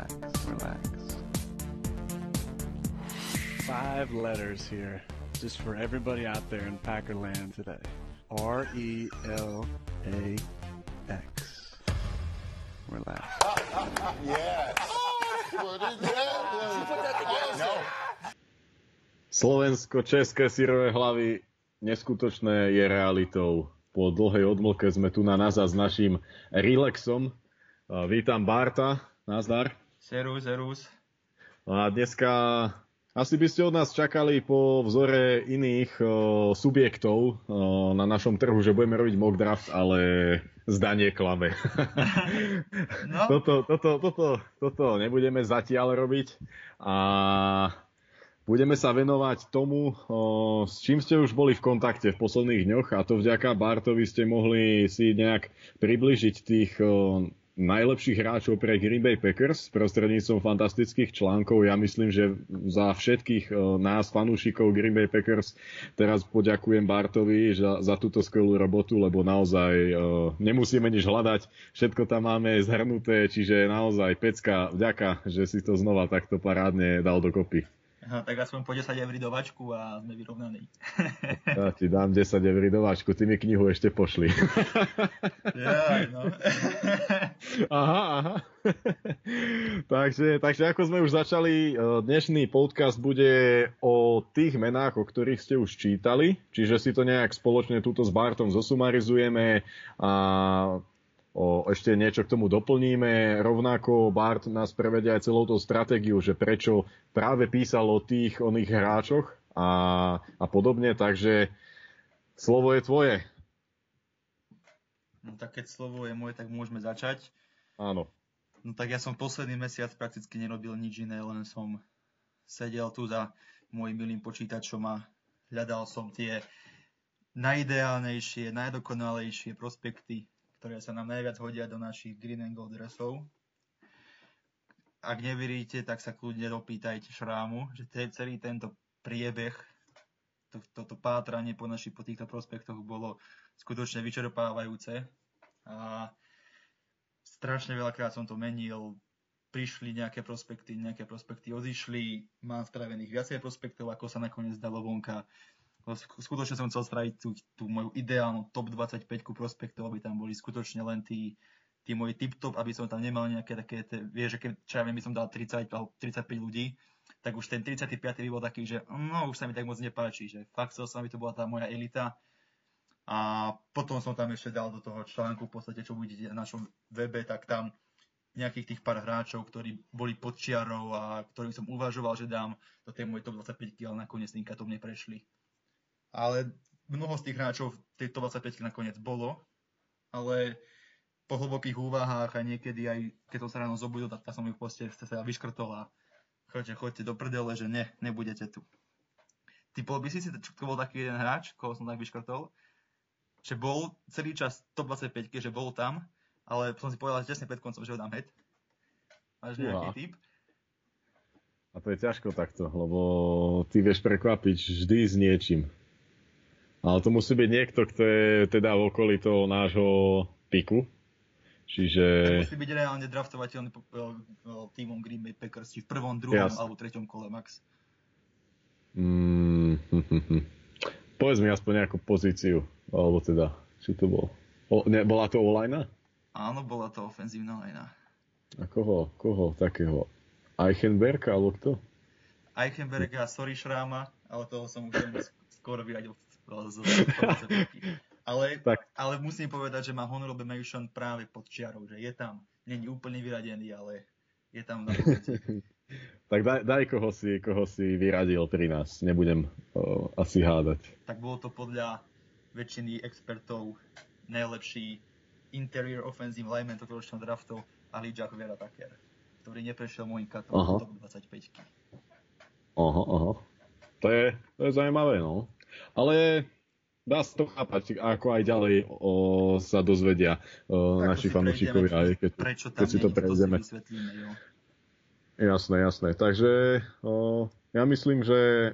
relax, relax. Five letters here, just for everybody out there in Packerland today. R E L A X. Relax. Yes. Slovensko-české sírové hlavy neskutočné je realitou. Po dlhej odmlke sme tu na NASA s naším Relaxom. Vítam Barta, nazdar. Serus, serus. A dneska asi by ste od nás čakali po vzore iných o, subjektov o, na našom trhu, že budeme robiť mock draft, ale zdanie klame. No. toto, toto, toto, toto nebudeme zatiaľ robiť a budeme sa venovať tomu, o, s čím ste už boli v kontakte v posledných dňoch a to vďaka Bartovi ste mohli si nejak približiť tých o, najlepších hráčov pre Green Bay Packers prostredníctvom fantastických článkov. Ja myslím, že za všetkých o, nás, fanúšikov Green Bay Packers, teraz poďakujem Bartovi za, za túto skvelú robotu, lebo naozaj o, nemusíme nič hľadať, všetko tam máme zhrnuté, čiže naozaj pecka, vďaka, že si to znova takto parádne dal dokopy. Aha, tak aspoň po 10 eur do vačku a sme vyrovnaní. Ja ti dám 10 eur do váčku, ty mi knihu ešte pošli. Jaj, no. Aha, aha. takže, takže ako sme už začali, eh, dnešný podcast bude o tých menách, o ktorých ste už čítali, čiže si to nejak spoločne túto s Bartom zosumarizujeme a o, ešte niečo k tomu doplníme. Rovnako Bart nás prevedia aj celou tou stratégiu, že prečo práve písal o tých oných hráčoch a, a podobne, takže slovo je tvoje. no tak keď slovo je moje, tak môžeme začať. Áno. No tak ja som posledný mesiac prakticky nerobil nič iné, len som sedel tu za môjim milým počítačom a hľadal som tie najideálnejšie, najdokonalejšie prospekty, ktoré sa nám najviac hodia do našich green and gold dresov. Ak neveríte, tak sa kľudne dopýtajte Šrámu, že celý tento priebeh, to, toto pátranie po, naši, po týchto prospektoch bolo skutočne vyčerpávajúce. A strašne veľakrát som to menil, prišli nejaké prospekty, nejaké prospekty odišli, mám spravených viacej prospektov, ako sa nakoniec dalo vonka. Skutočne som chcel spraviť tú, tú moju ideálnu top 25 prospektov, aby tam boli skutočne len tí, tí moji tip-top, aby som tam nemal nejaké také, tie, vieš, že keď čo ja viem, by som dal 30 alebo 35 ľudí, tak už ten 35. by bol taký, že no, už sa mi tak moc nepáči, že fakt chcel som, aby to bola tá moja elita. A potom som tam ešte dal do toho článku, v podstate, čo budete na našom webe, tak tam nejakých tých pár hráčov, ktorí boli pod čiarou a ktorých som uvažoval, že dám do tej mojej top 25, ale nakoniec to neprešli. Ale mnoho z tých hráčov v tej top 25 nakoniec bolo, ale po hlbokých úvahách a niekedy aj keď som sa ráno zobudil, tak, som ich proste sa vyškrtol a chodte, chodte do prdele, že ne, nebudete tu. Typol by si si, to bol taký jeden hráč, koho som tak vyškrtol, že bol celý čas top 25, že bol tam, ale som si povedal, že tesne pred koncom, že ho dám head. Máš nejaký Uha. typ? A to je ťažko takto, lebo ty vieš prekvapiť vždy s niečím. Ale to musí byť niekto, kto je teda v okolí toho nášho piku. Čiže... Musí byť reálne draftovateľný eh, eh, tímom Green Bay Packers, či v prvom, druhom Jasne. alebo treťom kole max. Mm, hm, hm, hm. Povedz mi aspoň nejakú pozíciu, alebo teda, či to bol. O, ne, bola to online? Áno, bola to ofenzívna lajna. A koho, koho takého? Eichenberg, alebo kto? Eichenberga, sorry Šráma, ale toho som už skoro vyradil z, ale, Tak. ale musím povedať, že má honorable mention práve pod čiarou, že je tam, není úplne vyradený, ale je tam na. Tak daj, daj koho, si, koho si vyradil pri nás, nebudem o, asi hádať. tak bolo to podľa väčšiny expertov najlepší interior offensive lineman tohto ročného draftu Ali Jack Vera Tucker, ktorý neprešiel môjim katom top 25. Aha, aha. To je, to je zaujímavé, no. Ale dá sa to chápať, ako aj ďalej o, sa dozvedia o, naši fanúšikovia, aj keď, prečo tam keď si to prejdeme. Jasné, jasné. Takže o, ja myslím, že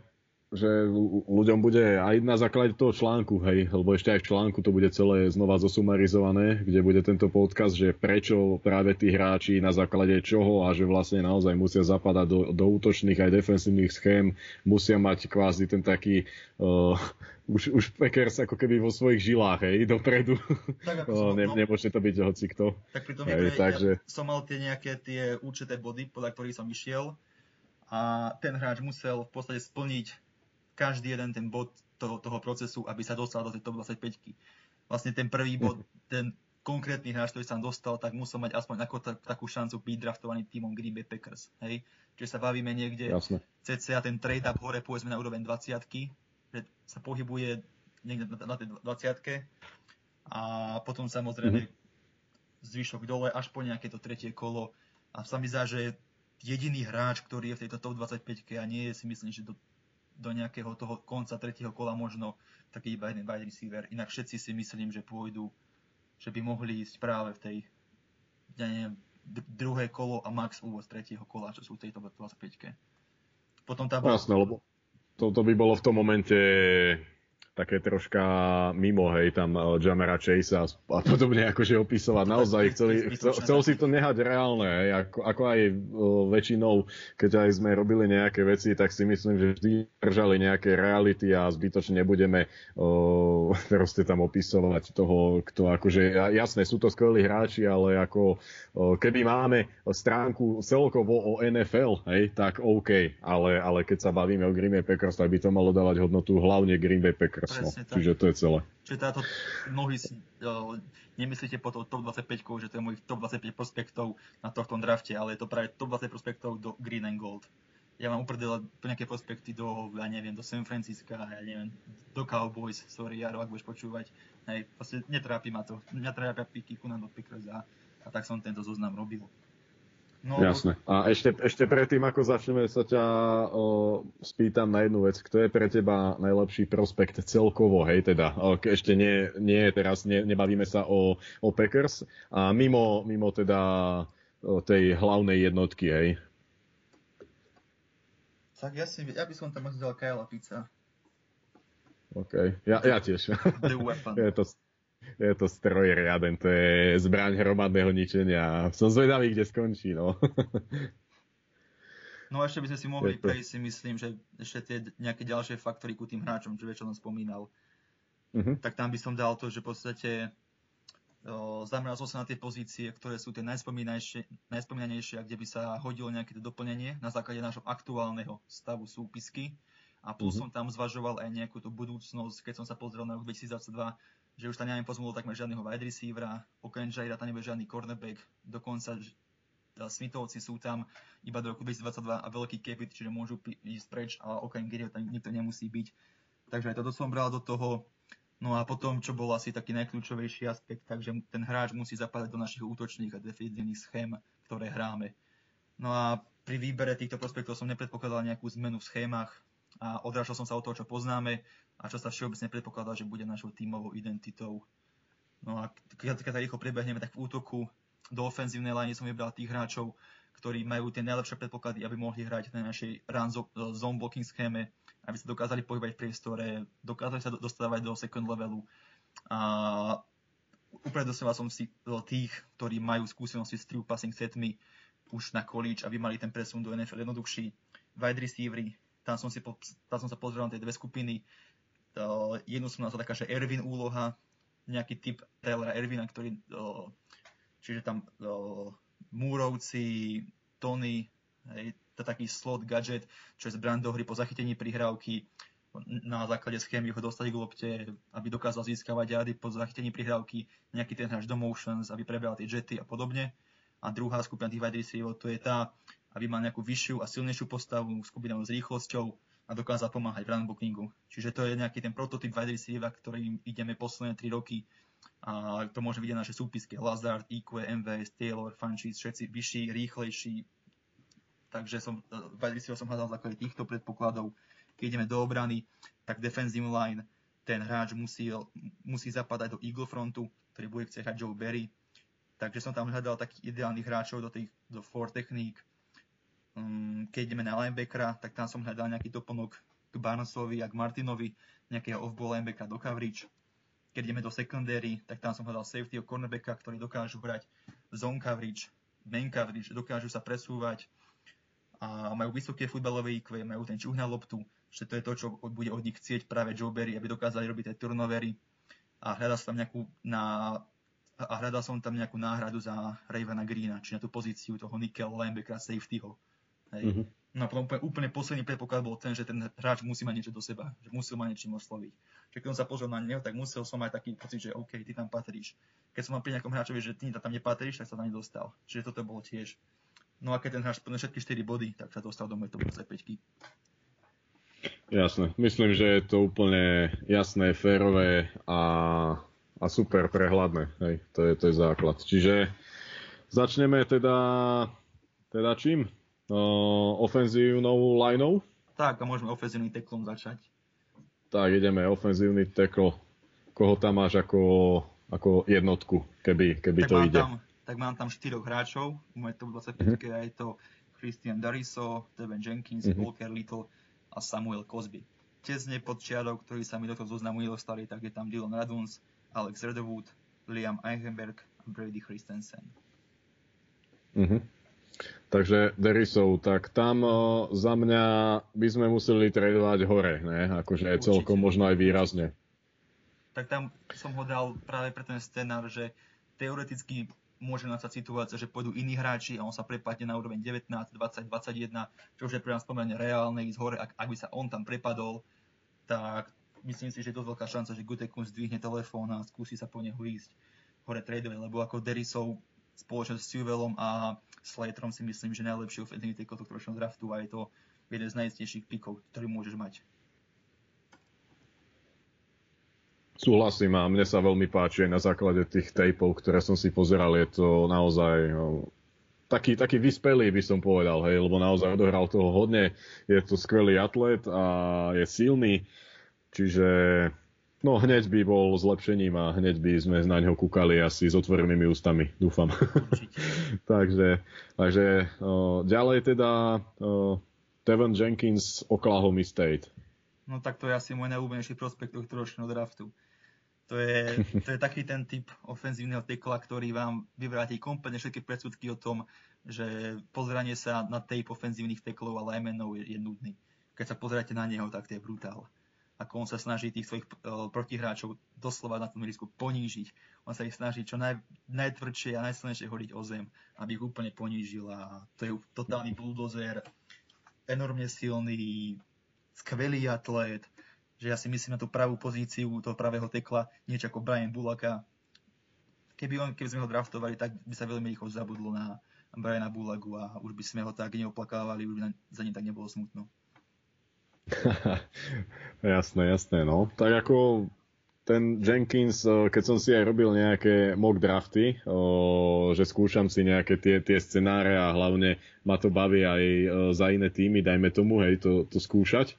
že ľuďom bude aj na základe toho článku, hej, lebo ešte aj v článku to bude celé znova zosumarizované, kde bude tento podcast, že prečo práve tí hráči na základe čoho a že vlastne naozaj musia zapadať do, do útočných aj defensívnych schém, musia mať kvázi ten taký uh, už, už Packers ako keby vo svojich žilách, hej, dopredu. Tak, som, ne, nemôže to byť hocikto. Tak pri tom hej, takže... ja som mal tie nejaké tie určité body, podľa ktorých som išiel a ten hráč musel v podstate splniť každý jeden ten bod toho, toho procesu, aby sa dostal do tej top 25 Vlastne ten prvý bod, ten konkrétny hráč, ktorý sa tam dostal, tak musel mať aspoň ako tak, takú šancu byť draftovaný týmom Green Bay Packers. Hej? Čiže sa bavíme niekde, Jasne. cca ten trade up hore povedzme na úroveň 20 že sa pohybuje niekde na, na tej 20 a potom samozrejme mm-hmm. zvyšok dole až po nejaké to tretie kolo a sa mi zdá, že jediný hráč, ktorý je v tejto top 25 a nie je si myslím, že do do nejakého toho konca tretieho kola možno taký iba jeden wide receiver. Inak všetci si myslím, že pôjdu, že by mohli ísť práve v tej, ja neviem, druhé kolo a max úvod tretieho kola, čo sú v tejto 25 Potom tá bola... Jasné, lebo to, to by bolo v tom momente také troška mimo, hej, tam uh, Jamera Chase a, a podobne akože opisovať. Naozaj chceli, chcel, chcel si to nehať reálne, hej, ako, ako aj uh, väčšinou, keď aj sme robili nejaké veci, tak si myslím, že vždy držali nejaké reality a zbytočne nebudeme uh, proste tam opisovať toho, kto akože, jasné, sú to skvelí hráči, ale ako uh, keby máme stránku celkovo o NFL, hej, tak OK, ale, ale keď sa bavíme o Green Bay Packers, tak by to malo dávať hodnotu hlavne Green Bay Packers Presne, no. Čiže to je celé. Čiže táto, mnohí si uh, nemyslíte po top 25, že to je môj top 25 prospektov na tohto drafte, ale je to práve top 20 prospektov do Green and Gold. Ja mám uprdela nejaké prospekty do, ja neviem, do San Francisca, ja neviem, do Cowboys, sorry, Jaro, ak budeš počúvať. Hej, proste netrápi ma to. Mňa trápia piky Kunan do Pickers a, a tak som tento zoznam robil. No, Jasné. A ešte, ešte predtým, ako začneme, sa ťa o, spýtam na jednu vec. Kto je pre teba najlepší prospekt celkovo, hej, teda? O, ešte nie, nie teraz, ne, nebavíme sa o, o Packers. A mimo, mimo teda o, tej hlavnej jednotky, hej. Tak ja, si, ja by som tam možno dal Kyle Pizza. OK, ja, ja tiež. The weapon. je to, je to stroj riaden, to je zbraň hromadného ničenia. Som zvedavý, kde skončí, no. No ešte by sme si mohli to... prejsť, si myslím, že ešte tie nejaké ďalšie faktory ku tým hráčom, čo som spomínal. Uh-huh. Tak tam by som dal to, že v podstate zameral som sa na tie pozície, ktoré sú tie najspomínanejšie a kde by sa hodilo nejaké to doplnenie na základe nášho aktuálneho stavu súpisky. A plus uh-huh. som tam zvažoval aj nejakú tú budúcnosť, keď som sa pozrel na rok 2022, že už tam neviem pozmul takmer žiadneho wide receivera, okrem Jaira tam nebude žiadny cornerback, dokonca Smithovci sú tam iba do roku 2022 a veľký capit, čiže môžu ísť preč a okrem Garyho tam nikto nemusí byť. Takže aj toto som bral do toho. No a potom, čo bol asi taký najkľúčovejší aspekt, takže ten hráč musí zapadať do našich útočných a defenzívnych schém, ktoré hráme. No a pri výbere týchto prospektov som nepredpokladal nejakú zmenu v schémach a odrážal som sa od toho, čo poznáme a čo sa všeobecne predpokladá, že bude našou tímovou identitou. No a keď, keď rýchlo prebehneme, tak v útoku do ofenzívnej line som vybral tých hráčov, ktorí majú tie najlepšie predpoklady, aby mohli hrať na našej run zone blocking schéme, aby sa dokázali pohybať v priestore, dokázali sa dostávať do second levelu. A upredosoval som si tých, ktorí majú skúsenosti s true passing setmi už na college, aby mali ten presun do NFL jednoduchší. Wide receivery, tam som, si tam som sa pozrel na tie dve skupiny, Uh, jednu som nazval taká, že Ervin úloha, nejaký typ Taylora Ervina, ktorý, uh, čiže tam uh, Múrovci, Tony, hej, to taký slot gadget, čo je zbran do hry po zachytení prihrávky, na základe schémy ho dostať k lopte, aby dokázal získavať jady po zachytení prihrávky, nejaký ten hráč do motions, aby prebral tie jety a podobne. A druhá skupina tých wide receiverov, to je tá, aby mal nejakú vyššiu a silnejšiu postavu, skupinou s rýchlosťou, a dokázal pomáhať v runbookingu. Čiže to je nejaký ten prototyp wide receiver, ktorým ideme posledné 3 roky a to môže vidieť naše súpisky Lazard, EQ, MVS, Taylor, Funchis, všetci vyšší, rýchlejší. Takže som, wide receiver som hľadal základe týchto predpokladov. Keď ideme do obrany, tak defensive line, ten hráč musí, musí zapadať do Eagle frontu, ktorý bude chcieť hrať Joe Berry. Takže som tam hľadal takých ideálnych hráčov do tých do four techník, Um, keď ideme na linebackera, tak tam som hľadal nejaký doplnok k Barnesovi a k Martinovi, nejakého off-ball linebacka do coverage. Keď ideme do secondary, tak tam som hľadal safety cornerbacka, ktorí dokážu brať zone coverage, main coverage, dokážu sa presúvať a majú vysoké futbalové IQ, majú ten čuh na loptu, že to je to, čo bude od nich chcieť práve Joe Berry, aby dokázali robiť tie turnovery a hľadal som tam nejakú na a hľadal som tam nejakú náhradu za Ravena Greena, či na tú pozíciu toho nickel linebackera safetyho. Hej. Mm-hmm. No a potom úplne, úplne posledný predpoklad bol ten, že ten hráč musí mať niečo do seba, že musel mať niečím osloviť. Čiže keď som sa pozrel na neho, tak musel som mať taký pocit, že OK, ty tam patríš. Keď som mal pri nejakom hráčovi, že ty tam nepatríš, tak sa tam nedostal. Čiže toto bolo tiež. No a keď ten hráč splnil všetky 4 body, tak sa dostal do mojej 5 Jasné. Myslím, že je to úplne jasné, férové a, a super prehľadné. Hej, to je, to je základ. Čiže začneme teda, teda čím? Uh, ofenzívnou lineou. Tak, a môžeme ofenzívnym teklom začať. Tak, ideme ofenzívny tekl. Koho tam máš ako, ako jednotku, keby, keby tak to ide? Tam, tak mám tam štyroch hráčov. V mojej top 25 mm-hmm. je to Christian Dariso, Devin Jenkins, mm-hmm. Walker Little a Samuel Cosby. Tesne pod čiarou, ktorí sa mi do toho zoznamu nedostali, tak je tam Dylan Raduns, Alex Redwood, Liam Eichenberg a Brady Christensen. Mm-hmm. Takže Derisov, tak tam za mňa by sme museli tradovať hore, ne? Akože Určite. celkom možno aj výrazne. Tak tam som ho dal práve pre ten scenár, že teoreticky môže nastať situácia, že pôjdu iní hráči a on sa prepadne na úroveň 19, 20, 21, čo už je pre nás pomerne reálne ísť hore. Ak, ak by sa on tam prepadol, tak myslím si, že je dosť veľká šanca, že Gutekun zdvihne telefón a skúsi sa po neho ísť hore tradovať, lebo ako Derisov spoločne s Sewellom a Slaterom si myslím, že najlepší ofenzívny tackle tohto draftu a je to jeden z najistejších pikov, ktorý môžeš mať. Súhlasím a mne sa veľmi páči aj na základe tých tapeov, ktoré som si pozeral, je to naozaj no, taký, taký vyspelý by som povedal, hej, lebo naozaj odohral toho hodne, je to skvelý atlet a je silný, čiže No hneď by bol zlepšením a hneď by sme na ňo kúkali asi s otvorenými ústami, dúfam. takže takže o, ďalej teda o, Tevin Jenkins, Oklahoma State. No tak to je asi môj najúbenejší prospekt tohto ročného draftu. To je, to je taký ten typ ofenzívneho tekla, ktorý vám vyvráti kompletne všetky predsudky o tom, že pozeranie sa na tape ofenzívnych teklov a linemenov je, je nudný. Keď sa pozeráte na neho, tak to je brutál ako on sa snaží tých svojich uh, protihráčov doslova na tom risku ponížiť. On sa ich snaží čo naj, najtvrdšie a najsilnejšie hodiť o zem, aby ich úplne ponížil a to je totálny bulldozer, enormne silný, skvelý atlét, že ja si myslím na tú pravú pozíciu toho pravého tekla, niečo ako Brian Bulaka. Keby, on, keby sme ho draftovali, tak by sa veľmi rýchlo zabudlo na Briana Bulagu a už by sme ho tak neoplakávali, už by za ním tak nebolo smutno. jasné, jasné, no. Tak ako ten Jenkins, keď som si aj robil nejaké mock drafty, že skúšam si nejaké tie, tie scenáre a hlavne ma to baví aj za iné týmy, dajme tomu, hej, to, to skúšať,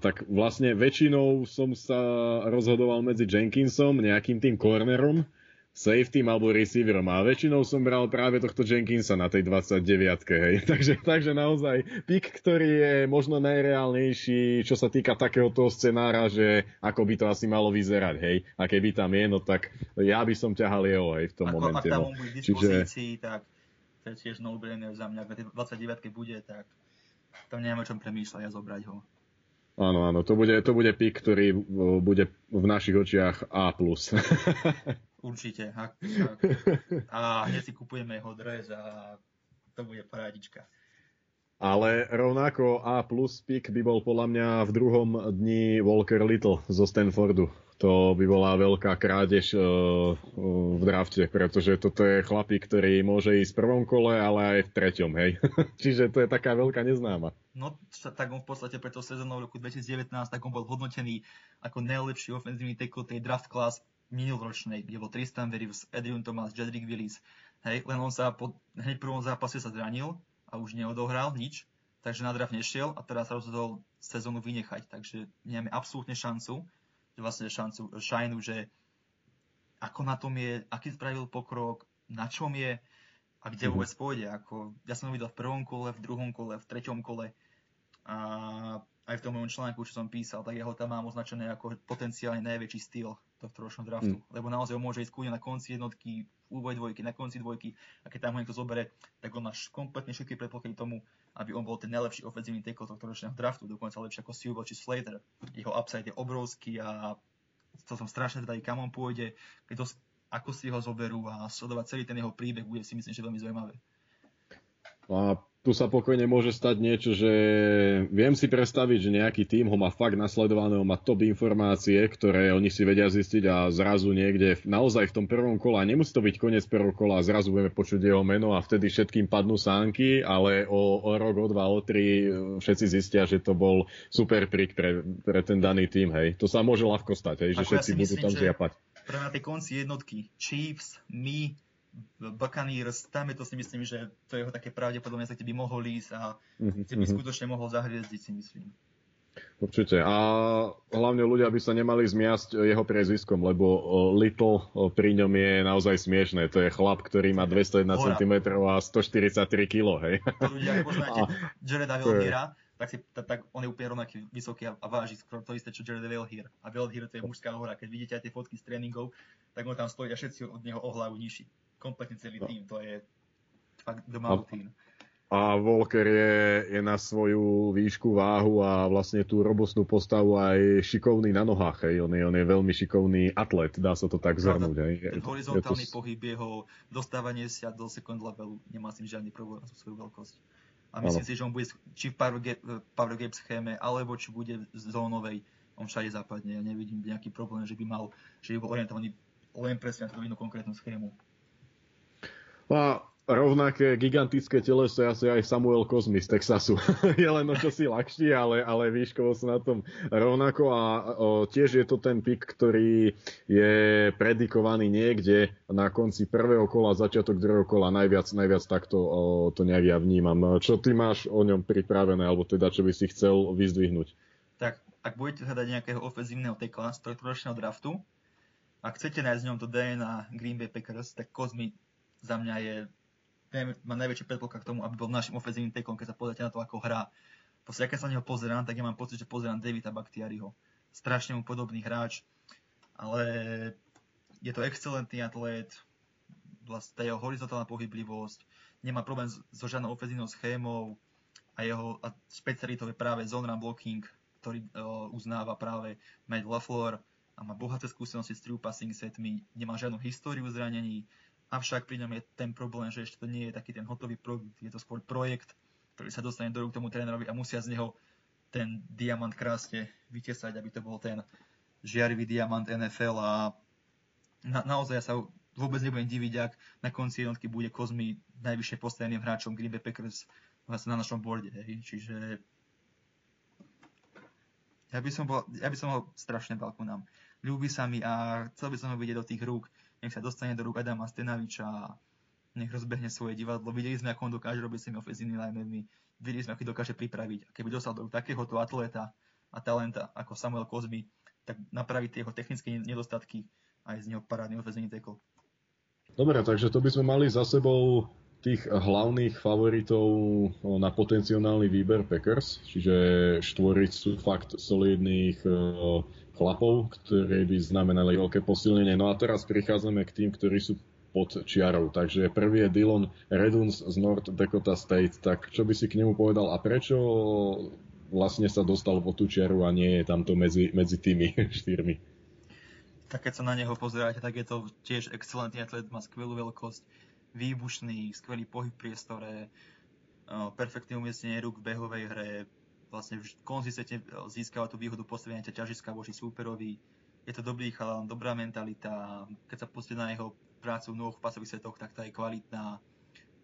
tak vlastne väčšinou som sa rozhodoval medzi Jenkinsom, nejakým tým cornerom, safety alebo receiverom. A väčšinou som bral práve tohto Jenkinsa na tej 29 hej. takže, takže naozaj pick, ktorý je možno najreálnejší, čo sa týka takého toho scenára, že ako by to asi malo vyzerať, hej. A keby tam je, no tak ja by som ťahal jeho, hej, v tom ako, momente. Ak tam no. dispozícii, Čiže... tak to je tiež no-brainer za mňa. Ak na tej 29 bude, tak tam nemám o čom premýšľať a zobrať ho. Áno, áno, to bude, to bude pik, ktorý bude v našich očiach A+. Určite. A, a hneď si kupujeme jeho dres a to bude parádička. Ale rovnako A plus pick by bol podľa mňa v druhom dni Walker Little zo Stanfordu. To by bola veľká krádež uh, uh, v drafte, pretože toto je chlapík, ktorý môže ísť v prvom kole, ale aj v treťom, hej. Čiže to je taká veľká neznáma. No, tak on v podstate pre to sezónou roku 2019, tak on bol hodnotený ako najlepší ofenzívny tackle tej draft class minuloročnej, kde bol Tristan Verius, Adrian Thomas, Jedrick Willis. Hej, len on sa po hneď prvom zápase sa zranil a už neodohral nič, takže na draft nešiel a teraz sa rozhodol sezónu vynechať. Takže nemáme absolútne šancu, že vlastne šancu Shineu, že ako na tom je, aký spravil pokrok, na čom je a kde mm-hmm. vôbec pôjde. Ako, ja som ho videl v prvom kole, v druhom kole, v treťom kole a aj v tom mojom článku, čo som písal, tak ja ho tam mám označené ako potenciálne najväčší styl tohto ročného draftu. Mm. Lebo naozaj ho môže ísť kľudne na konci jednotky, v úvoj dvojky, na konci dvojky a keď tam ho niekto zobere, tak on má kompletne všetky predpoklady tomu, aby on bol ten najlepší ofenzívny tackle tohto ročného draftu, dokonca lepšie ako Sewell či Slater. Jeho upside je obrovský a to som strašne teda kam on pôjde, keď to, ako si ho zoberú a sledovať celý ten jeho príbeh bude si myslím, že veľmi zaujímavé. A tu sa pokojne môže stať niečo, že viem si predstaviť, že nejaký tým ho má fakt nasledované, má top informácie, ktoré oni si vedia zistiť a zrazu niekde naozaj v tom prvom kole, nemusí to byť koniec prvého kola zrazu budeme počuť jeho meno a vtedy všetkým padnú sánky, ale o, o rok, o dva, o tri všetci zistia, že to bol super prik pre, pre ten daný tým, hej. To sa môže ľahko stať, hej, že Ako všetci ja budú tam zjapať. Pre na tej konci jednotky Chiefs, my, Buccaneers, tam je to si myslím, že to jeho také pravdepodobne sa by mohol ísť a mm-hmm. by mhm. skutočne mohol zahviezdiť si myslím. Určite. A hlavne ľudia by sa nemali zmiasť jeho priezviskom, lebo Little pri ňom je naozaj smiešné. To je chlap, ktorý má 201 cm a 143 kg, hej. To ľudia, poznáte Jareda Vilhira, tak, si, tak, tak on je úplne rovnaký vysoký a, a váži skoro to isté, čo Jared Vilhir. A Vilhir to je mužská hora. Keď vidíte aj tie fotky z tréningov, tak on tam stojí a všetci od neho o hlavu nižší kompletne celý no. tým, to je fakt the mountain. A Volker je, je na svoju výšku, váhu a vlastne tú robustnú postavu aj šikovný na nohách. Hej. On, je, on je veľmi šikovný atlet, dá sa to tak zhrnúť. Hej. Ten horizontálny to... pohyb, jeho dostávanie sa do second levelu, nemá s tým žiadny problém na svoju veľkosť. A myslím ano. si, že on bude či v power gap, power gap schéme, alebo či bude v zónovej, on všade západne. Ja nevidím nejaký problém, že by mal, že by bol orientovaný len presne na tú jednu konkrétnu schému. A rovnaké gigantické teleso asi aj Samuel Cosmi z Texasu. je len o čosi ľahší, ale, ale výškovo sú na tom rovnako a o, tiež je to ten pik, ktorý je predikovaný niekde na konci prvého kola, začiatok druhého kola, najviac, najviac takto o, to nejak ja vnímam. Čo ty máš o ňom pripravené, alebo teda čo by si chcel vyzdvihnúť? Tak, ak budete hľadať nejakého ofenzívneho tekla z ročného draftu, ak chcete nájsť v ňom to DNA Green Bay Packers, tak Cosmi za mňa je má najväčší predpoklad k tomu, aby bol našim ofenzívnym tekom, keď sa pozrite na to, ako hrá. Proste, keď sa na neho pozerám, tak ja mám pocit, že pozerám Davida Bakhtiariho. Strašne mu podobný hráč, ale je to excelentný atlét, vlastne tá jeho horizontálna pohyblivosť, nemá problém so žiadnou ofenzívnou schémou a jeho a špecialitou je práve zone run blocking, ktorý uh, uznáva práve Matt LaFleur a má bohaté skúsenosti s true passing setmi, nemá žiadnu históriu zranení, Avšak pri ňom je ten problém, že ešte to nie je taký ten hotový produkt, je to skôr projekt, ktorý sa dostane do rúk tomu trénerovi a musia z neho ten diamant krásne vytesať, aby to bol ten žiarivý diamant NFL a na, naozaj sa vôbec nebudem diviť, ak na konci jednotky bude Kozmi najvyššie postaveným hráčom Green Bay Packers vlastne na našom borde. Hej. Čiže ja by som, bol, ja by som ho strašne ku nám. Ľúbi sa mi a chcel by som ho vidieť do tých rúk nech sa dostane do rúk Adama Stenaviča a nech rozbehne svoje divadlo. Videli sme, ako on dokáže robiť s tými ofenzívnymi linemenmi, videli sme, ako dokáže pripraviť. A keby dostal do takéhoto atleta a talenta ako Samuel Kozby, tak napraviť tie jeho technické nedostatky a je z neho parádny ofenzívny tackle. Dobre, takže to by sme mali za sebou tých hlavných favoritov na potenciálny výber Packers, čiže štvoriť sú fakt solidných chlapov, ktoré by znamenali veľké posilnenie. No a teraz prichádzame k tým, ktorí sú pod čiarou. Takže prvý je Dylan Reduns z North Dakota State. Tak čo by si k nemu povedal a prečo vlastne sa dostal po tú čiaru a nie je tamto medzi, medzi tými štyrmi? Tak keď sa na neho pozeráte, tak je to tiež excelentný atlet, má skvelú veľkosť, výbušný, skvelý pohyb v priestore, perfektné umiestnenie rúk v behovej hre, vlastne konzistentne získava tú výhodu postavenia ťažiska voči súperovi. Je to dobrý chalan, dobrá mentalita. Keď sa pustí na jeho prácu v v pasových setoch, tak tá je kvalitná.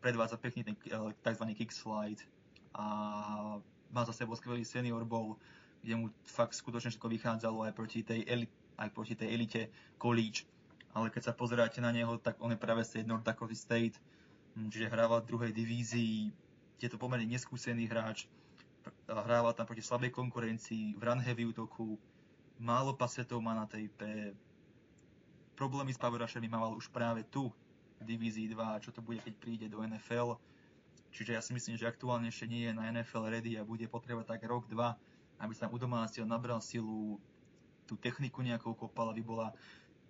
Predvádza pekný ten eh, tzv. kick slide a má za sebou skvelý senior bol, kde mu fakt skutočne všetko vychádzalo aj proti tej, eli- aj proti tej elite college. Ale keď sa pozeráte na neho, tak on je práve z North Dakota State, hm, čiže hrával v druhej divízii, je to pomerne neskúsený hráč, hráva tam proti slabej konkurencii, v run heavy útoku, málo pasetov má na TIP, problémy s rushermi mal už práve tu v divízii 2, čo to bude, keď príde do NFL. Čiže ja si myslím, že aktuálne ešte nie je na NFL ready a bude potrebovať tak rok, dva, aby sa udomácil, nabral silu, tú techniku nejakou kopal, aby bola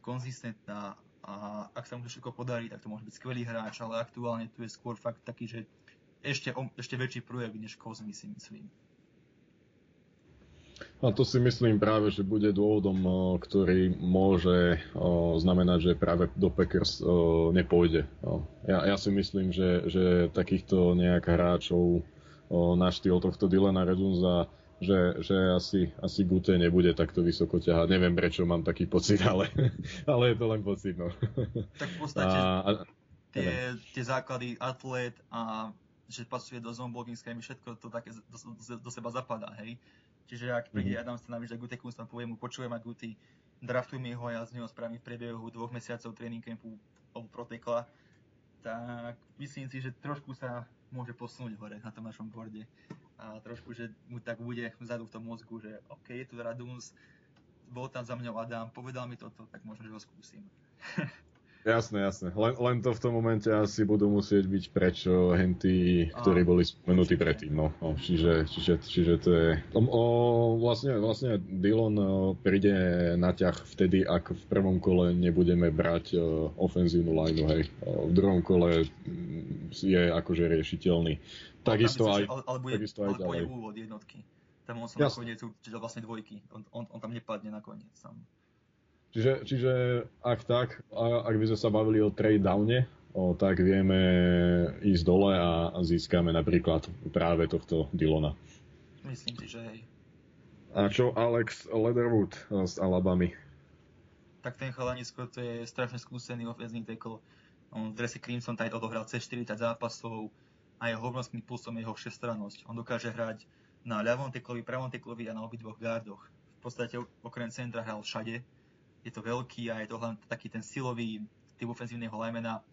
konzistentná a ak sa mu to všetko podarí, tak to môže byť skvelý hráč, ale aktuálne tu je skôr fakt taký, že ešte, ešte väčší projekt než Kozmi si myslím. A to si myslím práve, že bude dôvodom, ktorý môže znamenať, že práve do Packers nepôjde. Ja, ja si myslím, že, že takýchto nejak hráčov na štýl tohto Dylana Redunza že, že asi, asi Gute nebude takto vysoko ťahať. Neviem, prečo mám taký pocit, ale, ale je to len pocit. No. Tak v podstate a, a, tie, tie základy atlet a že pasuje do zone blocking schémy, všetko to také do, do, do seba zapadá, hej. Čiže ak príde mm-hmm. Adam Stanovič za Gute Kunst, povie mu, počujem ma Guti, draftuj mi ho, ja z neho spravím v priebehu dvoch mesiacov tréning campu protekla, tak myslím si, že trošku sa môže posunúť hore na tom našom borde a trošku, že mu tak bude vzadu v tom mozgu, že OK, je tu Raduns, bol tam za mňou Adam, povedal mi toto, tak možno, že ho skúsim. Jasné, jasné. Len, len to v tom momente asi budú musieť byť prečo henty, ktorí boli spomenutí predtým. No. no čiže, čiže, čiže to je... O, o, vlastne, vlastne Dillon príde na ťah vtedy, ak v prvom kole nebudeme brať o, ofenzívnu lineu, hej. O, v druhom kole mm, je akože riešiteľný. Takisto aj, ale, ale bude, takisto aj ďalej. úvod jednotky. Tam on sa nakoniec, čiže vlastne dvojky. On, on, on tam nepadne nakoniec sám. Čiže, čiže ak tak, ak by sme sa bavili o trade downe, o, tak vieme ísť dole a získame napríklad práve tohto Dylona. Myslím si, že hej. A čo Alex Leatherwood z Alabamy? Tak ten chalanisko to je strašne skúsený ofenzívny tackle. On v drese Crimson Tide odohral cez 40 zápasov a jeho obrovským pulsom je jeho všestrannosť. On dokáže hrať na ľavom teklovi, pravom teklovi a na obidvoch gardoch. V podstate okrem centra hral všade je to veľký a je to hlavne taký ten silový typ ofenzívneho lajmena,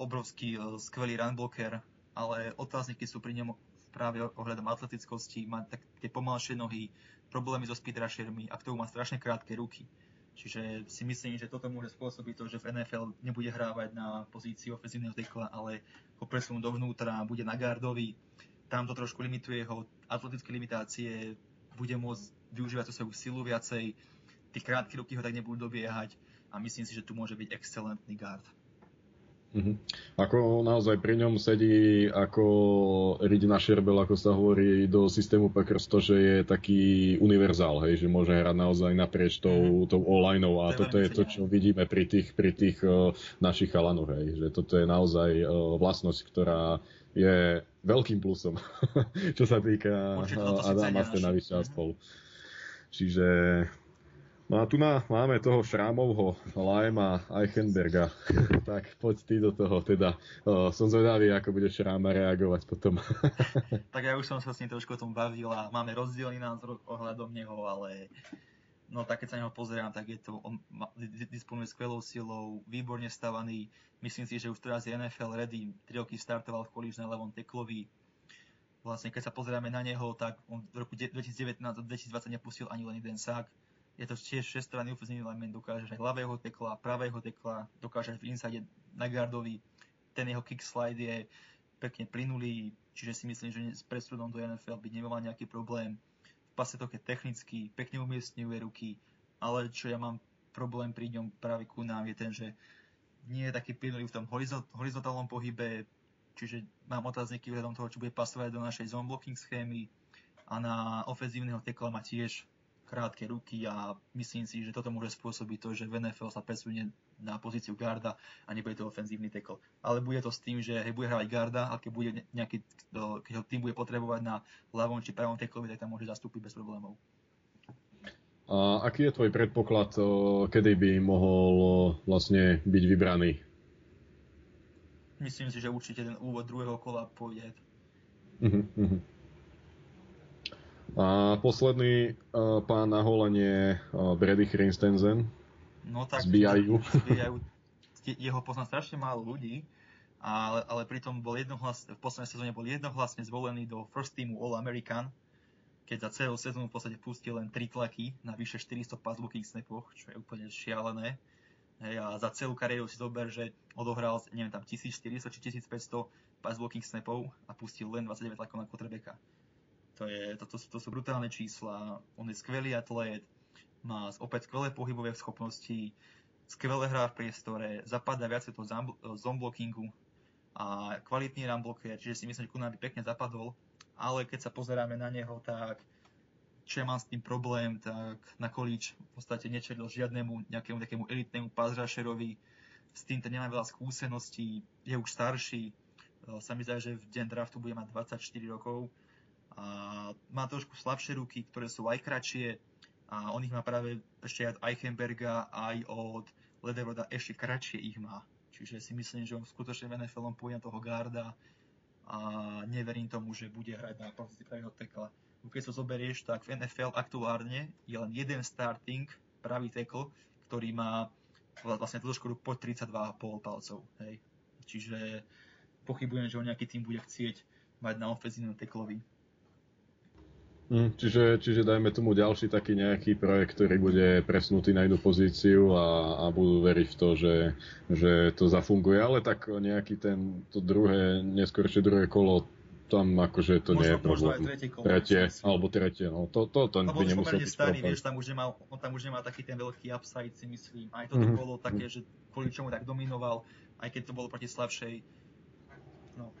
obrovský skvelý runblocker, ale otázniky sú pri ňom práve ohľadom atletickosti, má tak tie pomalšie nohy, problémy so speedrashermi a k tomu má strašne krátke ruky. Čiže si myslím, že toto môže spôsobiť to, že v NFL nebude hrávať na pozícii ofenzívneho tekla, ale ho presunú dovnútra, bude na gardovi. Tam to trošku limituje jeho atletické limitácie, bude môcť využívať tú svoju silu viacej, tí krátke ruky ho tak nebudú dobiehať a myslím si, že tu môže byť excelentný guard. Mm-hmm. Ako naozaj pri ňom sedí ako Ridina Sherbel, ako sa hovorí, do systému Packers to, že je taký univerzál, hej, že môže hrať naozaj naprieč tou, mm-hmm. tou all-lineou a to toto je to, čo vidíme pri tých, pri tých uh, našich chalanoch, hej, že toto je naozaj uh, vlastnosť, ktorá je veľkým plusom, čo sa týka uh, Adama Stenaviča a spolu. Čiže No a tu na, máme toho Šrámovho, Lajma, Eichenberga. tak poď ty do toho teda. O, som zvedavý, ako bude Šráma reagovať potom. tak ja už som sa s ním trošku o tom bavil a máme rozdielný názor ohľadom neho, ale no tak keď sa neho pozerám, tak je to, on disponuje skvelou silou, výborne stavaný. Myslím si, že už teraz je NFL ready. 3 roky startoval v kolíž na levom teklovi. Vlastne keď sa pozeráme na neho, tak on v roku 2019 a 2020 nepustil ani len jeden sák je to tiež všestranný ofenzívny lineman, dokáže aj ľavého tekla, pravého tekla, dokáže v inside na gardovi, ten jeho kick slide je pekne plynulý, čiže si myslím, že s presudom do NFL by nemal nejaký problém. V pase to keď technicky, pekne umiestňuje ruky, ale čo ja mám problém pri ňom práve ku nám je ten, že nie je taký plynulý v tom horizontálnom pohybe, čiže mám otázniky vzhľadom toho, čo bude pasovať do našej zone blocking schémy a na ofenzívneho tekla má tiež krátke ruky a myslím si, že toto môže spôsobiť to, že v NFL sa presunie na pozíciu garda a nebude to ofenzívny tackle. Ale bude to s tým, že hej, bude hrávať garda a keď, bude nejaký, keď ho tým bude potrebovať na ľavom či pravom tackleovi, tak tam môže zastúpiť bez problémov. A aký je tvoj predpoklad, kedy by mohol vlastne byť vybraný? Myslím si, že určite ten úvod druhého kola pôjde. Uh-huh, uh-huh. A posledný uh, pán na holenie uh, Brady Christensen no, tak, z BIU. Jeho poznám strašne málo ľudí, ale, ale pritom bol v poslednej sezóne bol jednohlasne zvolený do first teamu All-American, keď za celú sezónu v podstate pustil len 3 tlaky na vyše 400 pass blocking snapoch, čo je úplne šialené. Hej, a za celú kariéru si zober, že odohral, neviem, tam 1400 či 1500 pass blocking snapov a pustil len 29 tlakov na quarterbacka To, je, to, to, to sú brutálne čísla. On je skvelý atlét, má opäť skvelé pohybové schopnosti, skvelé hrá v priestore, zapadá viac do zone blockingu a kvalitný run blocker, čiže si myslím, že Kuna by pekne zapadol, ale keď sa pozeráme na neho, tak čo mám s tým problém, tak na kolíč v podstate nečelil žiadnemu nejakému takému elitnému pazrašerovi, s týmto nemá veľa skúseností, je už starší, sa mi zdá, že v deň draftu bude mať 24 rokov, má trošku slabšie ruky, ktoré sú aj kratšie a on ich má práve ešte od Eichenberga aj od Lederoda ešte kratšie ich má. Čiže si myslím, že on skutočne v NFL pôjde toho garda a neverím tomu, že bude hrať na pozícii pravého tekla. Keď sa zoberieš, tak v NFL aktuálne je len jeden starting pravý tekl, ktorý má vlastne trošku po 32,5 palcov. Hej. Čiže pochybujem, že on nejaký tým bude chcieť mať na ofenzívnom teklovi. Mm, čiže, čiže dajme tomu ďalší taký nejaký projekt, ktorý bude presnutý na jednu pozíciu a, a budú veriť v to, že, že to zafunguje, ale tak nejaký ten, to druhé, neskôršie druhé kolo, tam akože to možno, nie je problém. Možno aj tretie kolo. Tretie, alebo tretie, no to, to, to by nemusel byť starý, vieš, tam už, nemal, on tam už nemá taký ten veľký upside, si myslím. Aj toto mm-hmm. bolo také, že kvôli čomu tak dominoval, aj keď to bolo proti slabšej. No.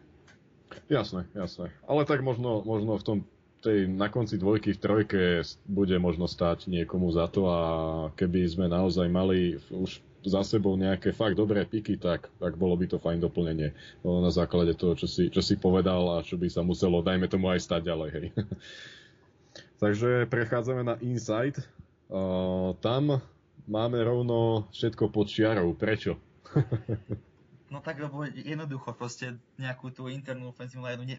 Jasné, jasné. Ale tak možno, možno v tom tej, na konci dvojky v trojke bude možno stáť niekomu za to a keby sme naozaj mali už za sebou nejaké fakt dobré piky, tak, tak bolo by to fajn doplnenie na základe toho, čo si, čo si povedal a čo by sa muselo, dajme tomu aj stať ďalej. Hej. Takže prechádzame na Insight. Uh, tam máme rovno všetko pod čiarou. Prečo? no tak, lebo jednoducho, proste nejakú tú internú ofenzívnu lineu ne,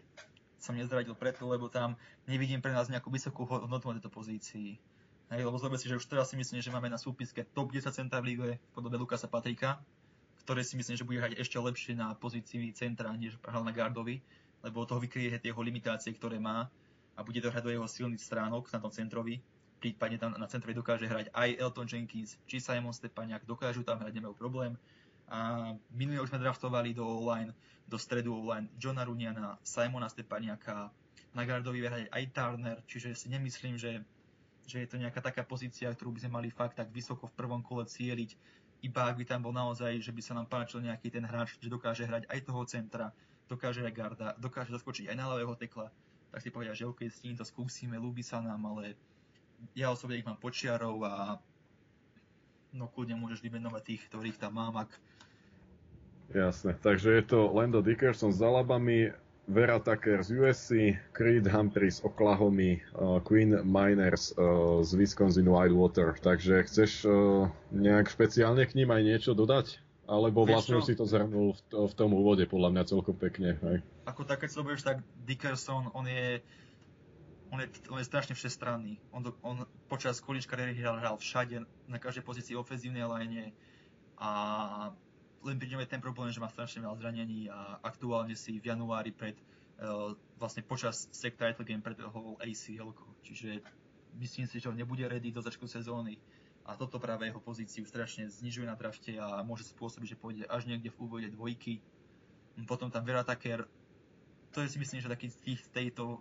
som nezradil preto, lebo tam nevidím pre nás nejakú vysokú hodnotu na tejto pozícii. Hej, lebo zober si, že už teraz si myslím, že máme na súpiske top 10 centra v líge v podobe Lukasa Patrika, ktoré si myslím, že bude hrať ešte lepšie na pozícii centra, než hral na gardovi, lebo toho vykryje tie jeho limitácie, ktoré má a bude to hrať do jeho silných stránok na tom centrovi. Prípadne tam na centrovi dokáže hrať aj Elton Jenkins, či Simon Stepaniak, dokážu tam hrať, nemajú problém. A minulé už sme draftovali do online, do stredu online Johna Runiana, Simona Stepaniaka, na gardovi vyhrať aj Turner, čiže si nemyslím, že, že je to nejaká taká pozícia, ktorú by sme mali fakt tak vysoko v prvom kole cieliť, iba ak by tam bol naozaj, že by sa nám páčil nejaký ten hráč, že dokáže hrať aj toho centra, dokáže aj garda, dokáže zaskočiť aj na ľavého tekla, tak si povedia, že OK, s tým to skúsime, ľúbi sa nám, ale ja osobne ich mám počiarov a no kľudne môžeš vymenovať tých, ktorých tam mám, ak, Jasne, takže je to Lando Dickerson s Alabamy, Vera Tucker z USC, Creed Humphrey z Oklahoma, uh, Queen Miners uh, z Wisconsin Whitewater. Takže chceš uh, nejak špeciálne k ním aj niečo dodať? Alebo vlastne už si to zhrnul v, v tom úvode, podľa mňa celkom pekne. Hej. Ako tak, keď si tak Dickerson, on je, on je, on je strašne všestranný. On, do, on počas količ kariéry hral, hral všade, na každej pozícii ofenzívnej line a len pri ňom je ten problém, že má strašne veľa zranení a aktuálne si v januári pred uh, vlastne počas sec title game predlhoval ACL, čiže myslím si, že on nebude ready do začiatku sezóny. A toto práve jeho pozíciu strašne znižuje na drafte a môže spôsobiť, že pôjde až niekde v úvode dvojky. Potom tam Vera Tucker, to je si myslím, že taký z tých tejto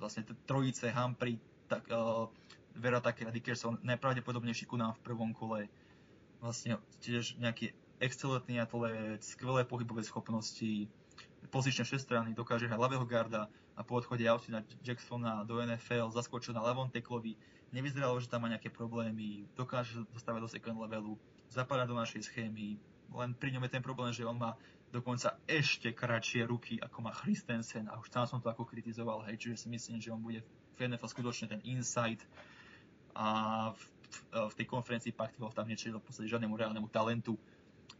vlastne trojice Humphrey, tak, uh, Vera Tucker a Dickerson najpravdepodobnejší ku nám v prvom kole vlastne tiež nejaký excelentný atlet, skvelé pohybové schopnosti, pozične všestranný, dokáže hrať ľavého garda a po odchode Austina Jacksona do NFL zaskočil na ľavom teklovi. Nevyzeralo, že tam má nejaké problémy, dokáže dostávať do second levelu, zapadá do našej schémy, len pri ňom je ten problém, že on má dokonca ešte kratšie ruky, ako má Christensen. A už tam som to ako kritizoval, hej, čiže si myslím, že on bude v NFL skutočne ten insight a v, v, tej konferencii Pac-12 tam nečili v podstate žiadnemu reálnemu talentu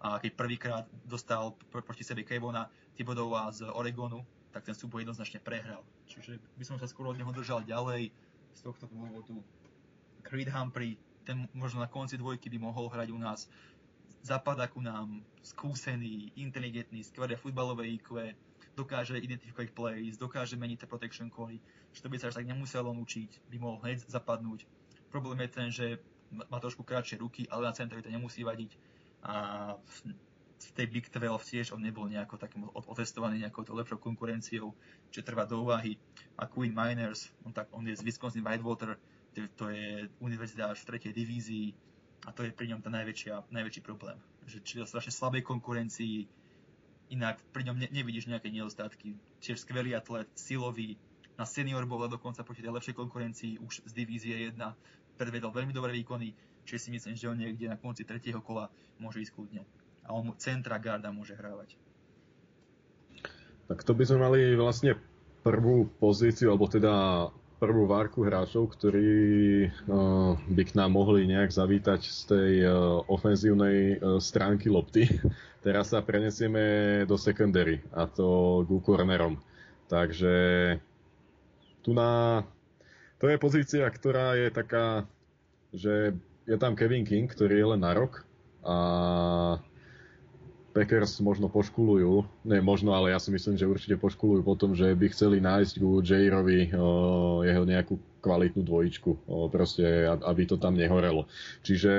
a keď prvýkrát dostal pr- proti sebe Kevona Thibodova z Oregonu, tak ten súboj jednoznačne prehral. Čiže by som sa skôr od neho držal ďalej z tohto dôvodu. Creed Humphrey, ten možno na konci dvojky by mohol hrať u nás. Zapadá ku nám, skúsený, inteligentný, skvelé futbalové IQ, dokáže identifikovať plays, dokáže meniť tie protection cally, že to by sa až tak nemuselo učiť, by mohol hneď zapadnúť. Problém je ten, že má trošku kratšie ruky, ale na centrovi to nemusí vadiť a v tej Big 12 tiež on nebol nejako takým otestovaný nejakou to lepšou konkurenciou, čo trvá do úvahy. A Queen Miners, on, tak, on je z Wisconsin Whitewater, to, je univerzita až v tretej divízii a to je pri ňom najväčšia, najväčší problém. Že či to strašne slabej konkurencii, inak pri ňom ne, nevidíš nejaké nedostatky. Tiež skvelý atlet, silový, na senior bola dokonca proti tej lepšej konkurencii už z divízie 1, predvedol veľmi dobré výkony, čiže si myslím, že on niekde na konci tretieho kola môže ísť kľudne a on centra garda môže hrávať. Tak to by sme mali vlastne prvú pozíciu, alebo teda prvú várku hráčov, ktorí uh, by k nám mohli nejak zavítať z tej uh, ofenzívnej uh, stránky lopty. Teraz sa prenesieme do secondary, a to ku cornerom. Takže tu na... To je pozícia, ktorá je taká, že je tam Kevin King, ktorý je len na rok a Packers možno poškulujú, nie možno, ale ja si myslím, že určite poškulujú potom, že by chceli nájsť ku Jairovi jeho nejakú kvalitnú dvojičku, o, proste, aby to tam nehorelo. Čiže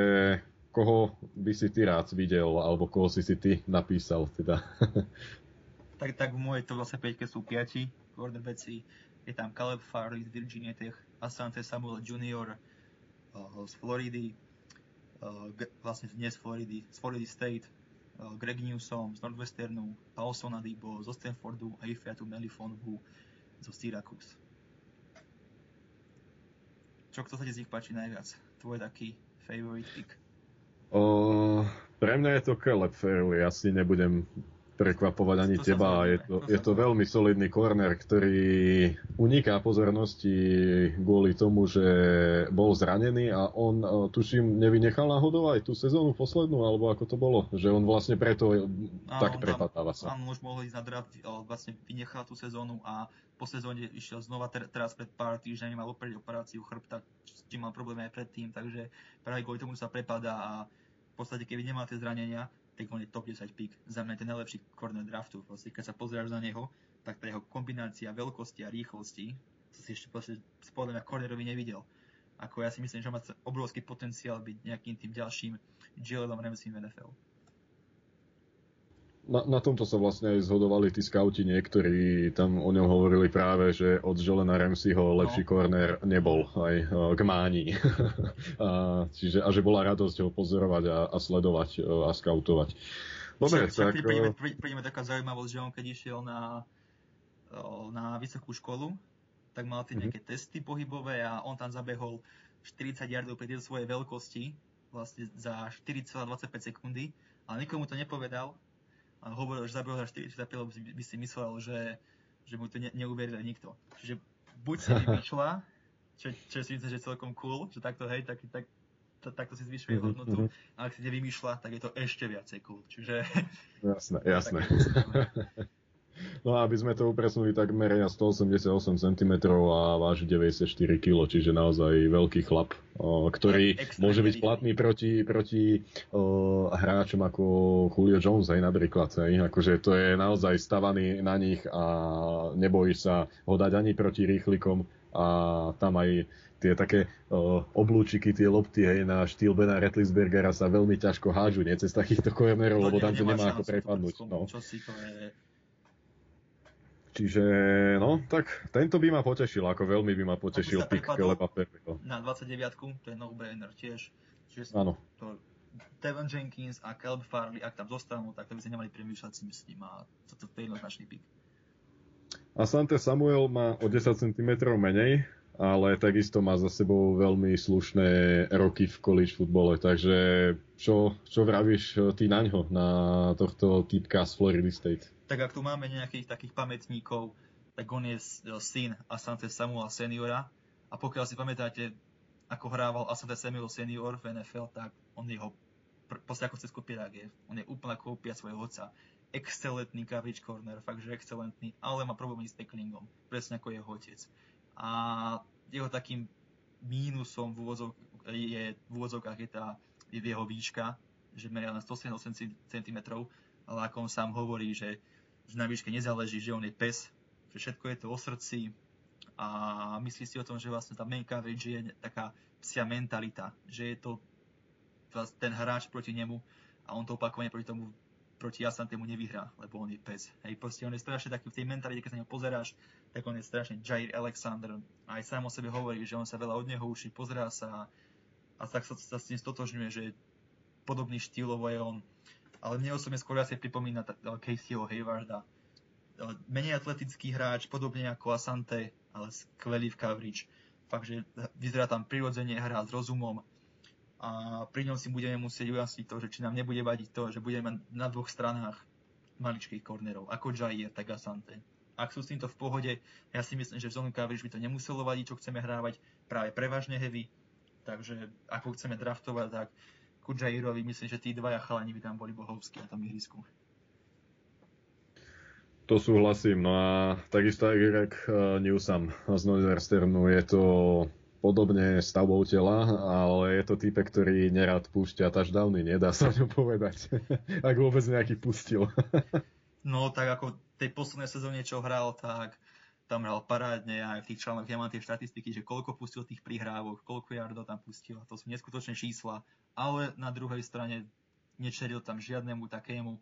koho by si ty rád videl, alebo koho si si ty napísal teda? tak, tak v mojej to vlastne 5 sú piati quarterbacki. Je tam Caleb Farley z Virginia Tech, Asante Samuel Jr. Uh, z Floridy, uh, vlastne nie z Floridy, z Florida State, Eh, Greg Newsom z Northwesternu, Paulson Adibo zo Stanfordu a Ifeatu Melifonvu zo Syracuse. Čo, kto sa ti z nich páči najviac? Tvoj taký favorite pick? O, pre mňa je to Caleb Fairley, asi nebudem prekvapovať ani to teba. Je to, je to veľmi solidný korner, ktorý uniká pozornosti kvôli tomu, že bol zranený a on, e, tuším, nevynechal náhodou aj tú sezónu poslednú, alebo ako to bolo, že on vlastne preto áno, tak prepatáva sa. Áno, už mohol ísť na draft, ale vlastne vynechal tú sezónu a po sezóne išiel znova teraz pred pár týždňami, mal opäť operáciu chrbta, s tým mal problém aj predtým, takže práve kvôli tomu sa prepadá a v podstate, keby nemal tie zranenia, tak on je top 10 pick. Za mňa ten najlepší corner draftu. Proste, keď sa pozrieš na neho, tak tá jeho kombinácia veľkosti a rýchlosti, to si ešte proste podľa mňa cornerovi nevidel. Ako ja si myslím, že má obrovský potenciál byť nejakým tým ďalším Jalenom Ramsey v NFL na, na tomto sa vlastne aj zhodovali tí skauti niektorí, tam o ňom hovorili práve, že od Jolena Ramseyho lepší no. korner nebol aj uh, k máni. a, čiže, a že bola radosť ho pozorovať a, a sledovať uh, a skautovať. Dobre, však, tak... Prídeme, prídeme taká zaujímavosť, že on keď išiel na, na vysokú školu, tak mal tie mhm. nejaké mm-hmm. testy pohybové a on tam zabehol 40 yardov pri svojej veľkosti, vlastne za 4,25 sekundy, ale nikomu to nepovedal, a hovoril, že zabehol za 45, lebo by si myslel, že, že mu to ne, neuveril nikto. Čiže buď si vymýšľa, čo, čo si myslím, že je celkom cool, že takto hej, tak, tak, takto si zvyšuje mhm, hodnotu, mm-hmm. a ak si nevymýšľa, tak je to ešte viacej cool. Čiže... Jasné, jasné. No a aby sme to upresnili, tak meria 188 cm a váži 94 kg, čiže naozaj veľký chlap, ktorý môže byť platný proti, proti hráčom ako Julio Jones aj napríklad. Aj, akože to je naozaj stavaný na nich a nebojí sa ho dať ani proti rýchlikom a tam aj tie také uh, oblúčiky, tie lopty hej, na štýl Bena Retlisbergera sa veľmi ťažko hážu, nie cez takýchto kornerov, lebo tam to nemá ako prepadnúť. No. Čo si to je Čiže, no, tak tento by ma potešil, ako veľmi by ma potešil pick Keleba Perryho. Na 29 to je no-brainer tiež. Čiže Áno. To Tevin Jenkins a Caleb Farley, ak tam zostanú, tak to by sme nemali premýšľať si myslím a to, to, to je jednoznačný pick. Asante Samuel má o 10 cm menej, ale takisto má za sebou veľmi slušné roky v college futbole, takže čo, čo vravíš ty na ňo, na tohto typka z Florida State? Tak ak tu máme nejakých takých pamätníkov, tak on je syn Asante Samuela seniora a pokiaľ si pamätáte, ako hrával Asante Samuel senior v NFL, tak on jeho proste ako cez kopírák je. On je úplná kópia svojho otca. Excelentný coverage corner, fakt, že excelentný, ale má problémy s tacklingom, presne ako jeho otec. A jeho takým mínusom v, úvozov, je, v úvodzovkách je tá je jeho výška, že meria na 178 cm, ale ako on sám hovorí, že že na výške nezáleží, že on je pes, že všetko je to o srdci a myslí si o tom, že vlastne tá main coverage je taká psia mentalita, že je to ten hráč proti nemu a on to opakovane proti tomu proti Asantemu nevyhrá, lebo on je pes. Hej, proste on je strašne taký v tej mentalite, keď sa na pozeráš, tak on je strašne Jair Alexander. Aj sám o sebe hovorí, že on sa veľa od neho uší, pozerá sa a tak sa, sa s tým stotožňuje, že podobný štýlovo je on. Ale mne osobne skôr asi pripomína Caseyho Haywarda. Menej atletický hráč, podobne ako Asante, ale skvelý v coverage. Fakt, že vyzerá tam prirodzene, hrá s rozumom a pri ňom si budeme musieť ujasniť to, že či nám nebude vadiť to, že budeme na dvoch stranách maličkých kornerov, ako Jair, tak Asante. Ak sú s týmto v pohode, ja si myslím, že v zónu coverage by to nemuselo vadiť, čo chceme hrávať práve prevažne heavy, takže ako chceme draftovať, tak ku Jairovi myslím, že tí dvaja chalani by tam boli bohovskí na tom ihrisku. To súhlasím. No a takisto aj Greg uh, Newsom z Northwesternu je to podobne stavbou tela, ale je to type, ktorý nerad púšťa touchdowny, nedá sa ňom povedať. Ak vôbec nejaký pustil. no tak ako tej poslednej sezóne, čo hral, tak tam hral parádne aj v tých článoch, ja mám tie štatistiky, že koľko pustil tých prihrávok, koľko jardov tam pustil, to sú neskutočné čísla, ale na druhej strane nečeril tam žiadnemu takému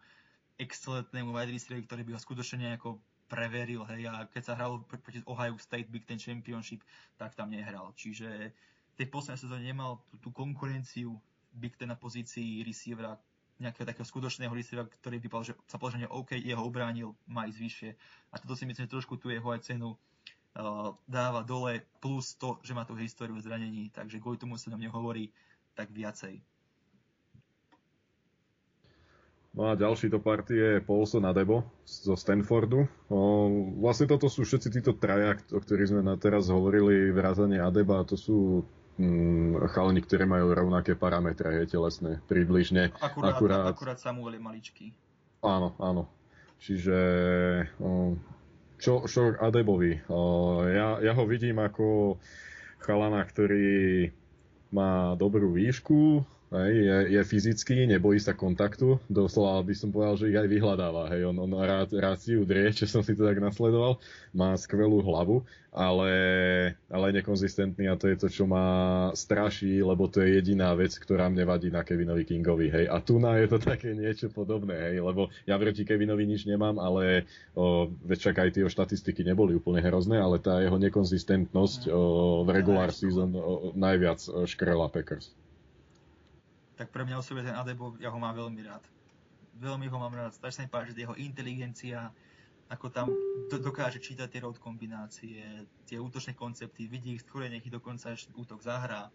excelentnému wide receiverovi, ktorý by ho skutočne nejako preveril, hej, a keď sa hral proti Ohio State Big Ten Championship, tak tam nehral. Čiže tej poslednej sezóne nemal tú, tú konkurenciu Big Ten na pozícii receivera, nejakého takého skutočného receivera, ktorý by povedal, že sa povedal, že OK, jeho obránil, má ísť vyššie. A toto si myslím, že trošku tu jeho aj cenu uh, dáva dole, plus to, že má tú históriu zranení, takže kvôli tomu sa na mne hovorí tak viacej. No a ďalší do party je Paulson Debo zo Stanfordu. O, vlastne toto sú všetci títo traja, o ktorých sme na teraz hovorili, vrázanie Adeba, to sú chalani, ktoré majú rovnaké parametre, je telesné, približne. Akurát, akurát, akurát Samuel je maličký. Áno, áno. Čiže čo, čo Adebovi? Ja, ja ho vidím ako chalana, ktorý má dobrú výšku, Hej, je, je fyzický, nebojí sa kontaktu, doslova by som povedal, že ich aj vyhľadáva. Hej, on, on rád, rád si ju drie, čo som si to tak nasledoval, má skvelú hlavu, ale, ale nekonzistentný a to je to, čo ma straší, lebo to je jediná vec, ktorá mne vadí na Kevinovi Kingovi. Hej. A tu na je to také niečo podobné, hej, lebo ja proti Kevinovi nič nemám, ale o, však aj tie štatistiky neboli úplne hrozné, ale tá jeho nekonzistentnosť o, v regular season o, najviac škrela Packers tak pre mňa osobne ten Adebo, ja ho mám veľmi rád. Veľmi ho mám rád, strašne páči jeho inteligencia, ako tam do, dokáže čítať tie road kombinácie, tie útočné koncepty, vidí ich skôr, nech ich dokonca ešte útok zahrá.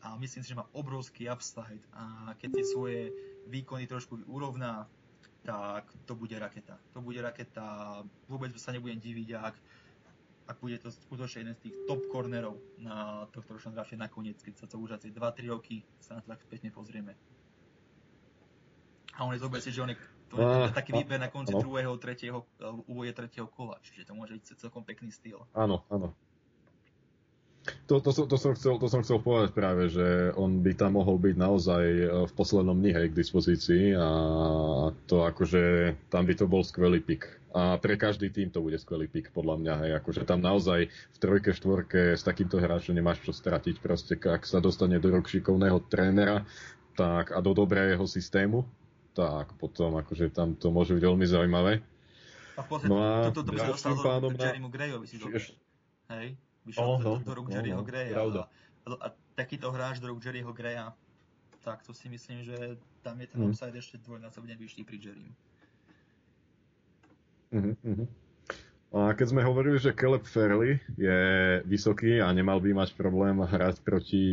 A myslím si, že má obrovský upside a keď tie svoje výkony trošku urovná, tak to bude raketa. To bude raketa, vôbec sa nebudem diviť, ak ak bude to skutočne jeden z tých top cornerov na tohto ročnom drafte nakoniec, keď sa to už asi 2-3 roky sa na to tak spätne pozrieme. A on je zober si, že on je, to je taký výber na konci druhého, tretieho, úvode tretieho kola, čiže to môže byť celkom pekný štýl. Áno, áno. To, to, to, som chcel, to som chcel povedať práve, že on by tam mohol byť naozaj e, v poslednom dni hej, k dispozícii a to akože tam by to bol skvelý pik. A pre každý tým to bude skvelý pik, podľa mňa. Hej, akože tam naozaj v trojke, štvorke s takýmto hráčom nemáš čo stratiť. Proste ak sa dostane do rok šikovného trénera tak, a do dobrého systému, tak potom akože tam to môže byť veľmi zaujímavé. A v podstate, no a toto to by sa dostalo do Grayovi si Hej? Vyšiel oh, do, do rúk Jerryho Greya. A, a, takýto hráč do rúk Jerryho Greya, tak to si myslím, že tam je ten mm. upside ešte dvojnásobne vyšší pri Jerrym. Mm-hmm. A keď sme hovorili, že Caleb Fairley je vysoký a nemal by mať problém hrať proti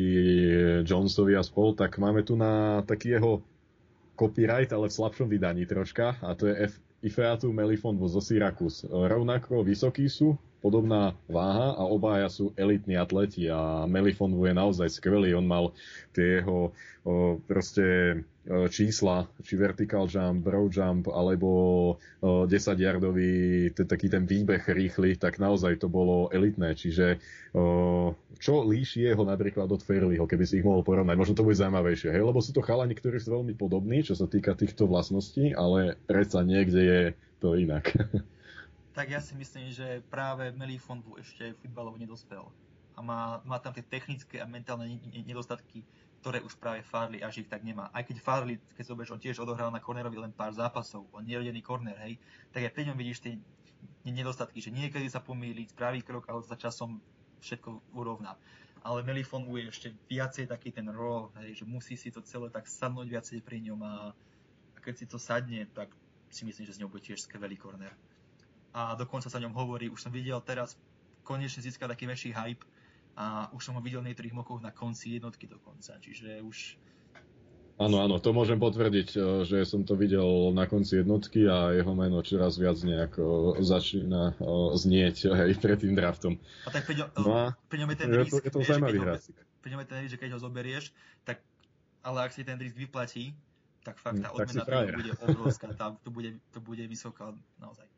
Jonesovi a spol, tak máme tu na taký jeho copyright, ale v slabšom vydaní troška, a to je F- Ifeatu Melifon zo Syracuse. Rovnako vysokí sú, podobná váha a obaja sú elitní atleti a Melifonvu je naozaj skvelý. On mal tie jeho proste čísla, či vertical jump, broad jump, alebo o, 10-yardový taký ten výbeh rýchly, tak naozaj to bolo elitné. Čiže čo líši jeho napríklad od Fairleyho, keby si ich mohol porovnať? Možno to bude zaujímavejšie, hej? lebo sú to chalani, ktorí sú veľmi podobní, čo sa týka týchto vlastností, ale predsa niekde je to inak. tak ja si myslím, že práve Melifonvu ešte futbalovo nedospel. A má, má tam tie technické a mentálne nedostatky ktoré už práve Farley až ich tak nemá. Aj keď Farley, keď zoberieš, on tiež odohral na cornerovi len pár zápasov, on nerodený corner, hej, tak aj pri ňom vidíš tie nedostatky, že niekedy sa pomýli, spraví krok, ale za časom všetko urovná. Ale Melifon je ešte viacej taký ten roll, hej, že musí si to celé tak sadnúť viacej pri ňom a, a keď si to sadne, tak si myslím, že z ňou bude tiež skvelý corner. A dokonca sa o ňom hovorí, už som videl teraz, konečne získal taký väčší hype, a už som ho videl v niektorých mokoch na konci jednotky dokonca, čiže už... Áno, áno, to môžem potvrdiť, e, že som to videl na konci jednotky a jeho meno čoraz viac nejako začína e, znieť aj pred tým draftom. A tak pri no a pri ňom je ten risk, je to, je to zaujímavý hráčik. Pri ňom je ten risk, že keď ho zoberieš, tak, ale ak si ten risk vyplatí, tak fakt tá odmena to bude obrovská, tá, to, bude, to bude vysoká naozaj.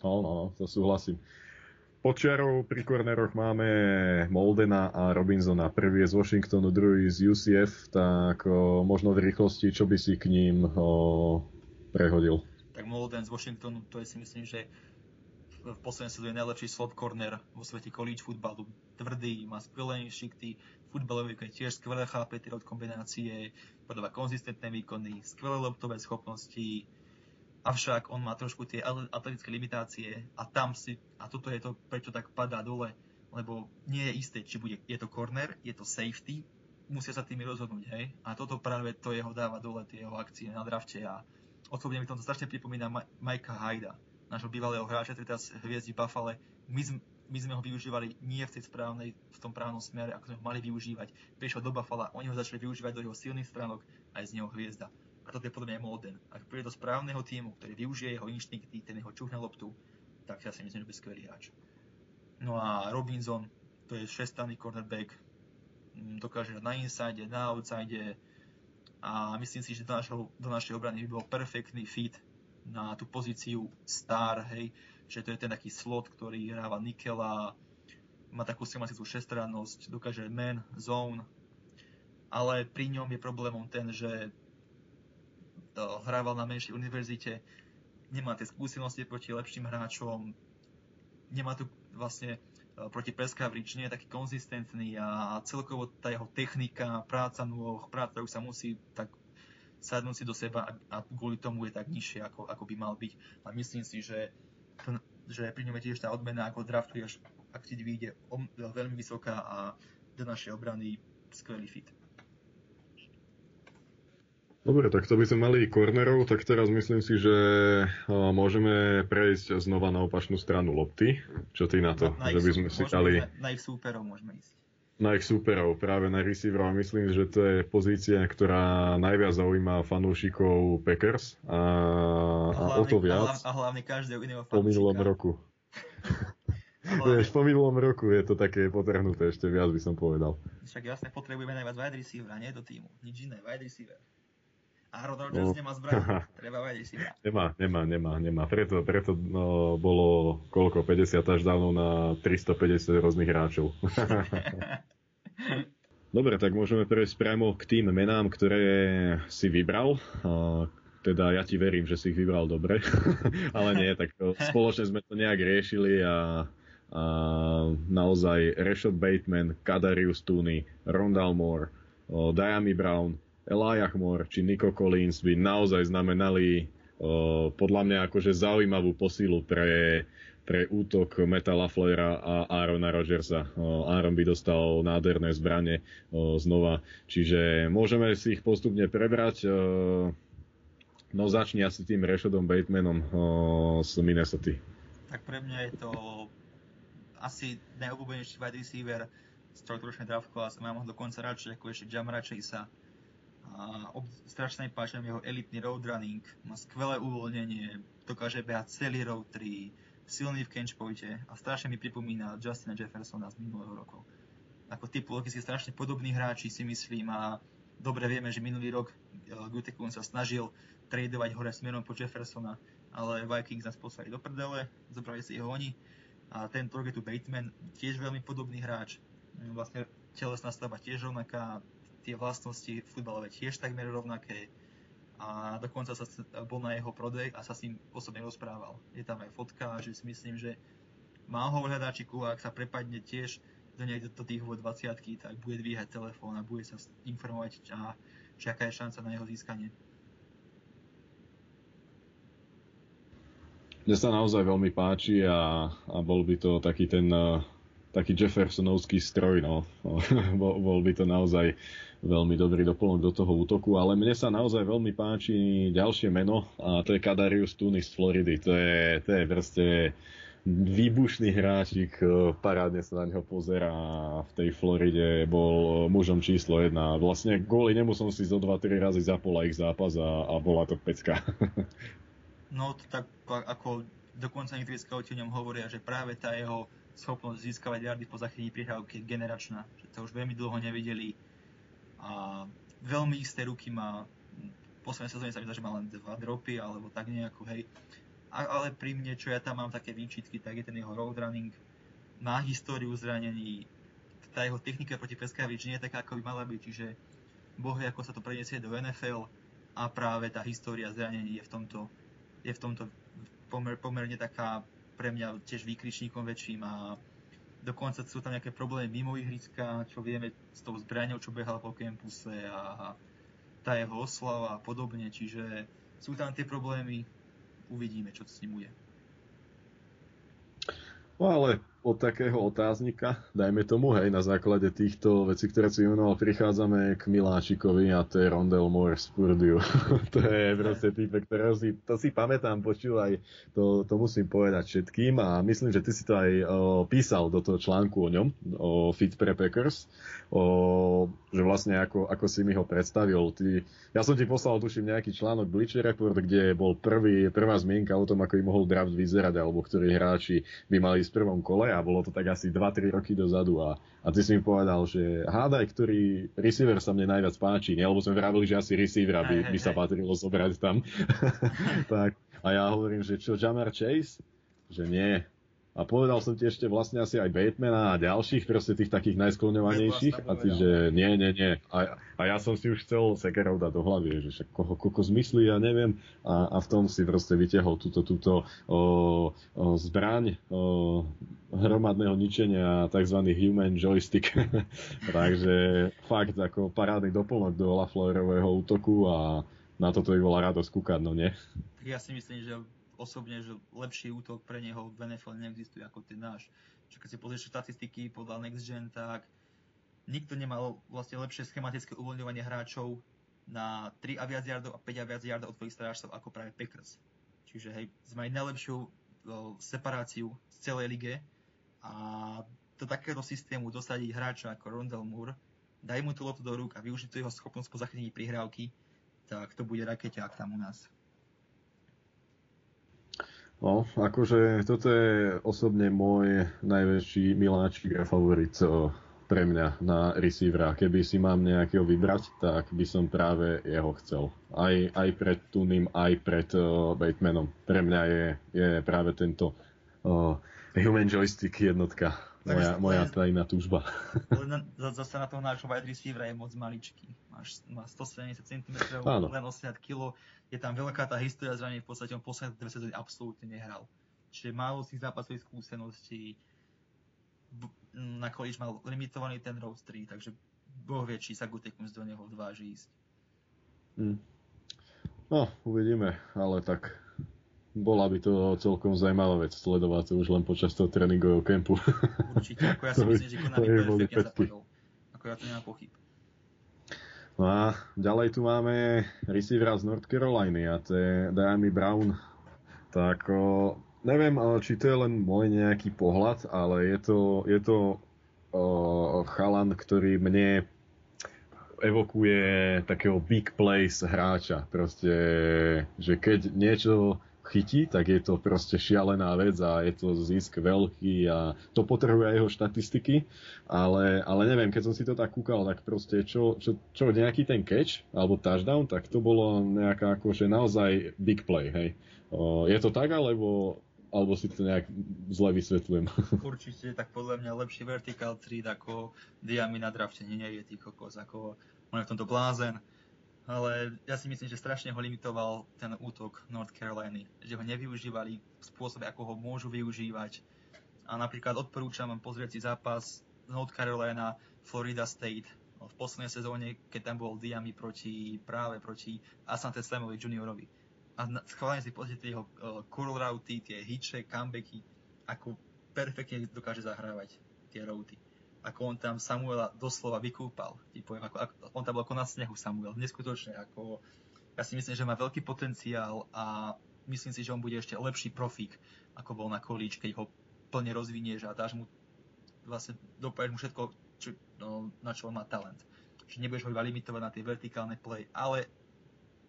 No, no, no, to súhlasím. Počiarov pri korneroch máme Moldena a Robinsona. Prvý je z Washingtonu, druhý z UCF, tak o, možno v rýchlosti, čo by si k ním o, prehodil? Tak Molden z Washingtonu, to je si myslím, že v poslednej sezóne najlepší slot corner vo svete college futbalu. Tvrdý, má skvelé šikty, futbalový výkon tiež skvelé chápe tie kombinácie, podáva konzistentné výkony, skvelé loptové schopnosti, Avšak on má trošku tie atletické limitácie a tam si, a toto je to, prečo tak padá dole, lebo nie je isté, či bude, je to corner, je to safety, musia sa tými rozhodnúť, hej. A toto práve to jeho dáva dole, tie jeho akcie na drafte a osobne mi to strašne pripomína Majka Hajda, nášho bývalého hráča, ktorý teraz hviezdi Buffalo. My, my sme ho využívali nie v tej správnej, v tom právnom smere, ako sme ho mali využívať. Prišiel do Buffalo, oni ho začali využívať do jeho silných stránok a je z neho hviezda. A toto je podľa mňa Molden. Ak príde do správneho týmu, ktorý využije jeho inštinkty, ten jeho čuch na loptu, tak ja si myslím, že bude skvelý hráč. No a Robinson, to je šestaný cornerback, mm, dokáže na inside, na outside a myslím si, že do, našho, do našej obrany by bol perfektný fit na tú pozíciu star, hej, že to je ten taký slot, ktorý hráva Nikela, má takú schematickú šestrannosť, dokáže man, zone, ale pri ňom je problémom ten, že hrával na menšej univerzite, nemá tie skúsenosti proti lepším hráčom, nemá tu vlastne e, proti coverage, nie je taký konzistentný a celkovo tá jeho technika, práca nôh, práca už sa musí tak sadnúť si do seba a, kvôli tomu je tak nižšie, ako, ako by mal byť. A myslím si, že, že pri ňom je tiež tá odmena, ako draftuješ, ak ti vyjde veľmi vysoká a do našej obrany skvelý fit. Dobre, tak to by sme mali kornerov, tak teraz myslím si, že môžeme prejsť znova na opačnú stranu lopty. Čo ty na to? Na, na že by sme si dali... Na, na ich súperov môžeme ísť. Na ich súperov, práve na receiverov. Myslím, že to je pozícia, ktorá najviac zaujíma fanúšikov Packers. A, a, a o to viac. A hlavne každého iného fanúšika. Po minulom roku. Vieš, po minulom roku je to také potrhnuté, ešte viac by som povedal. Však jasne, potrebujeme najviac wide receivera, nie do týmu. Nič iné, wide receiver. Aaron Rodgers no. nemá zbraň. Treba vedieť si Nemá, nemá, nemá, nemá. Preto, preto no, bolo koľko, 50 až dávno na 350 rôznych hráčov. Dobre, tak môžeme prejsť priamo k tým menám, ktoré si vybral. Teda ja ti verím, že si ich vybral dobre, ale nie, tak spoločne sme to nejak riešili a, a naozaj Rashad Bateman, Kadarius Tooney, Rondal Moore, Diami Brown, Elijah Moore či Nico Collins by naozaj znamenali podľa mňa akože zaujímavú posilu pre, pre útok Meta Laflera a Aarona Rodgersa. Aaron by dostal nádherné zbranie znova, čiže môžeme si ich postupne prebrať. No začni asi tým Rashadom Batemanom z Minnesota. Tak pre mňa je to asi najobľúbenejší wide receiver z troch draft class. Mám ho dokonca radšej ako ešte Jamara Chasea a ob, strašne páči jeho elitný road running, má skvelé uvoľnenie, dokáže behať celý road 3, silný v catch pointe a strašne mi pripomína Justina Jeffersona z minulého roku. Ako typologicky strašne podobní hráči si myslím a dobre vieme, že minulý rok e, Gutekun sa snažil tradovať hore smerom po Jeffersona, ale Vikings nás poslali do prdele, zobrali si ho oni. A tento rok je tu Bateman, tiež veľmi podobný hráč, vlastne telesná stava tiež rovnaká, tie vlastnosti futbalové tiež takmer rovnaké a dokonca sa bol na jeho prodej a sa s ním osobne rozprával. Je tam aj fotka, že si myslím, že má ho v hľadáčiku a ak sa prepadne tiež do nej do tých 20 tak bude dvíhať telefón a bude sa informovať a či aká je šanca na jeho získanie. Mne sa naozaj veľmi páči a, a bol by to taký ten uh, taký Jeffersonovský stroj, no. bol, by to naozaj veľmi dobrý doplnok do toho útoku, ale mne sa naozaj veľmi páči ďalšie meno a to je Kadarius Tunis z Floridy. To je, to je proste výbušný hráčik, e, parádne sa na neho pozera v tej Floride bol mužom číslo jedna. Vlastne kvôli nemu som si zo 2-3 razy zapol ich zápas a, a bola to pecka. no to tak ako dokonca niektorí scouti o ňom hovoria, že práve tá jeho schopnosť získavať yardy po zachytení prihrávky je generačná, že to už veľmi dlho nevideli a veľmi isté ruky má. Poslednej sezóne sa mi zdá, že má len dva dropy alebo tak nejako, hej. A, ale pri mne, čo ja tam mám také výčitky, tak je ten jeho road running. Má históriu zranení, tá jeho technika proti Peskavič nie je taká, ako by mala byť, čiže boh ako sa to preniesie do NFL a práve tá história zranení je v tomto, je v tomto pomer, pomerne taká pre mňa tiež výkričníkom väčším a dokonca sú tam nejaké problémy mimo ihriska, čo vieme s tou zbraňou, čo behala po campuse a tá jeho oslava a podobne, čiže sú tam tie problémy, uvidíme, čo s ním bude. No ale od takého otáznika, dajme tomu, hej, na základe týchto vecí, ktoré si vymenoval, prichádzame k Miláčikovi a to je Rondell Moore z Purdue. to je proste typ, ktorého si, to si pamätám, počúvaj, to, to musím povedať všetkým a myslím, že ty si to aj o, písal do toho článku o ňom, o Fit pre Packers, o, že vlastne ako, ako si mi ho predstavil. Ty, ja som ti poslal, tuším, nejaký článok Bleacher Report, kde bol prvý, prvá zmienka o tom, ako by mohol draft vyzerať, alebo ktorí hráči by mali ísť v prvom kole a bolo to tak asi 2-3 roky dozadu a, a ty si mi povedal, že hádaj, ktorý receiver sa mne najviac páči, nie? lebo sme vravili, že asi receiver by, by sa patrilo zobrať tam. tak, a ja hovorím, že čo, Jamar Chase? Že nie, a povedal som ti ešte vlastne asi aj Batemana a ďalších, proste tých takých najskloňovanejších. A ty, že nie, nie, nie. A, a ja som si už chcel Sekerov dať do hlavy, že však koho, koľko zmyslí, ja neviem. A, a v tom si proste vytiahol túto, túto o, o, zbraň o, hromadného ničenia, tzv. human joystick. Takže fakt ako parádny doplnok do Lafleurového útoku a na toto by bola radosť kúkať, no nie? Ja si myslím, že osobne, že lepší útok pre neho v NFL neexistuje ako ten náš. Čiže keď si pozrieš štatistiky podľa Next Gen, tak nikto nemal vlastne lepšie schematické uvoľňovanie hráčov na 3 a viac yardov a 5 a viac yardov od svojich strážcov ako práve Packers. Čiže hej, sme mali najlepšiu separáciu z celej lige a do takéhoto systému dosadiť hráča ako Rondell Moore, daj mu tú loptu do rúk a využiť jeho schopnosť po zachytení prihrávky, tak to bude rakeťák tam u nás. No, akože toto je osobne môj najväčší miláčik a favorit pre mňa na receivera. Keby si mám nejakého vybrať, tak by som práve jeho chcel. Aj, aj pred Tunim, aj pred uh, Batemanom. Pre mňa je, je práve tento uh, Human Joystick jednotka moja, moja tajná túžba. Zase na toho nášho wide receivera je moc maličký. Máš, má 170 cm, Áno. len 80 kg. Je tam veľká tá história zranení, v podstate on posledné dve sezóny absolútne nehral. Čiže málo si zápasových skúseností, na college mal limitovaný ten road 3, takže Boh vie, či sa Gutekums do neho odváži ísť. Hmm. No, uvidíme, ale tak bola by to celkom zaujímavá vec sledovať to už len počas toho tréningového kempu. Určite, ako ja si myslím, že Konami perfektne zapadol. Ako ja to nemám pochyb. No a ďalej tu máme receivera z North Caroliny a to je Diami Brown. Tak o, neviem, či to je len môj nejaký pohľad, ale je to, je to o, chalan, ktorý mne evokuje takého big place hráča. Proste, že keď niečo chytí, tak je to proste šialená vec a je to zisk veľký a to potrebuje aj jeho štatistiky, ale, ale neviem, keď som si to tak kúkal, tak proste čo, čo, čo nejaký ten catch alebo touchdown, tak to bolo nejaká akože naozaj big play, hej. O, je to tak, alebo alebo si to nejak zle vysvetľujem. Určite, tak podľa mňa lepší vertical treat ako Diami na drafte nie je tý kokos, ako on je v tomto blázen ale ja si myslím, že strašne ho limitoval ten útok North Caroliny, že ho nevyužívali v spôsobe, ako ho môžu využívať. A napríklad odporúčam pozrieť si zápas North Carolina, Florida State v poslednej sezóne, keď tam bol Diami proti, práve proti Asante Slamovi juniorovi. A schválne si pozrite jeho uh, curl routy, tie hitche, comebacky, ako perfektne dokáže zahrávať tie routy. Ako on tam Samuela doslova vykúpal. Poviem, ako, ako, on tam bol ako na snehu Samuel. Neskutočne. Ako, ja si myslím, že má veľký potenciál a myslím si, že on bude ešte lepší profík, ako bol na kolíč, keď ho plne rozvinieš a dáš mu vlastne dopaješ mu všetko, čo, no, na čo on má talent. Že nebudeš ho iba limitovať na tie vertikálne play, ale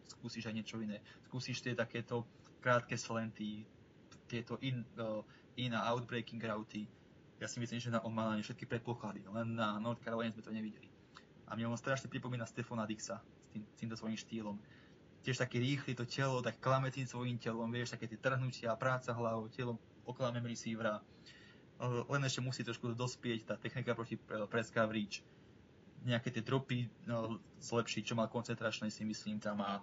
skúsiš aj niečo iné. Skúsiš tie takéto krátke slenty, tieto in, uh, in a routy. Ja si myslím, že na, on má na ne všetky predpoklady, len na North Carolina sme to nevideli. A mne on strašne pripomína Stefana Dixa s, tým, s týmto svojím štýlom. Tiež taký rýchly to telo, tak klame tým svojím telom, vieš, také tie trhnutia, práca hlavou, telom oklamem receivera len ešte musí trošku dospieť tá technika proti press coverage, nejaké tie dropy no, zlepšiť, čo má koncentračné si myslím tam a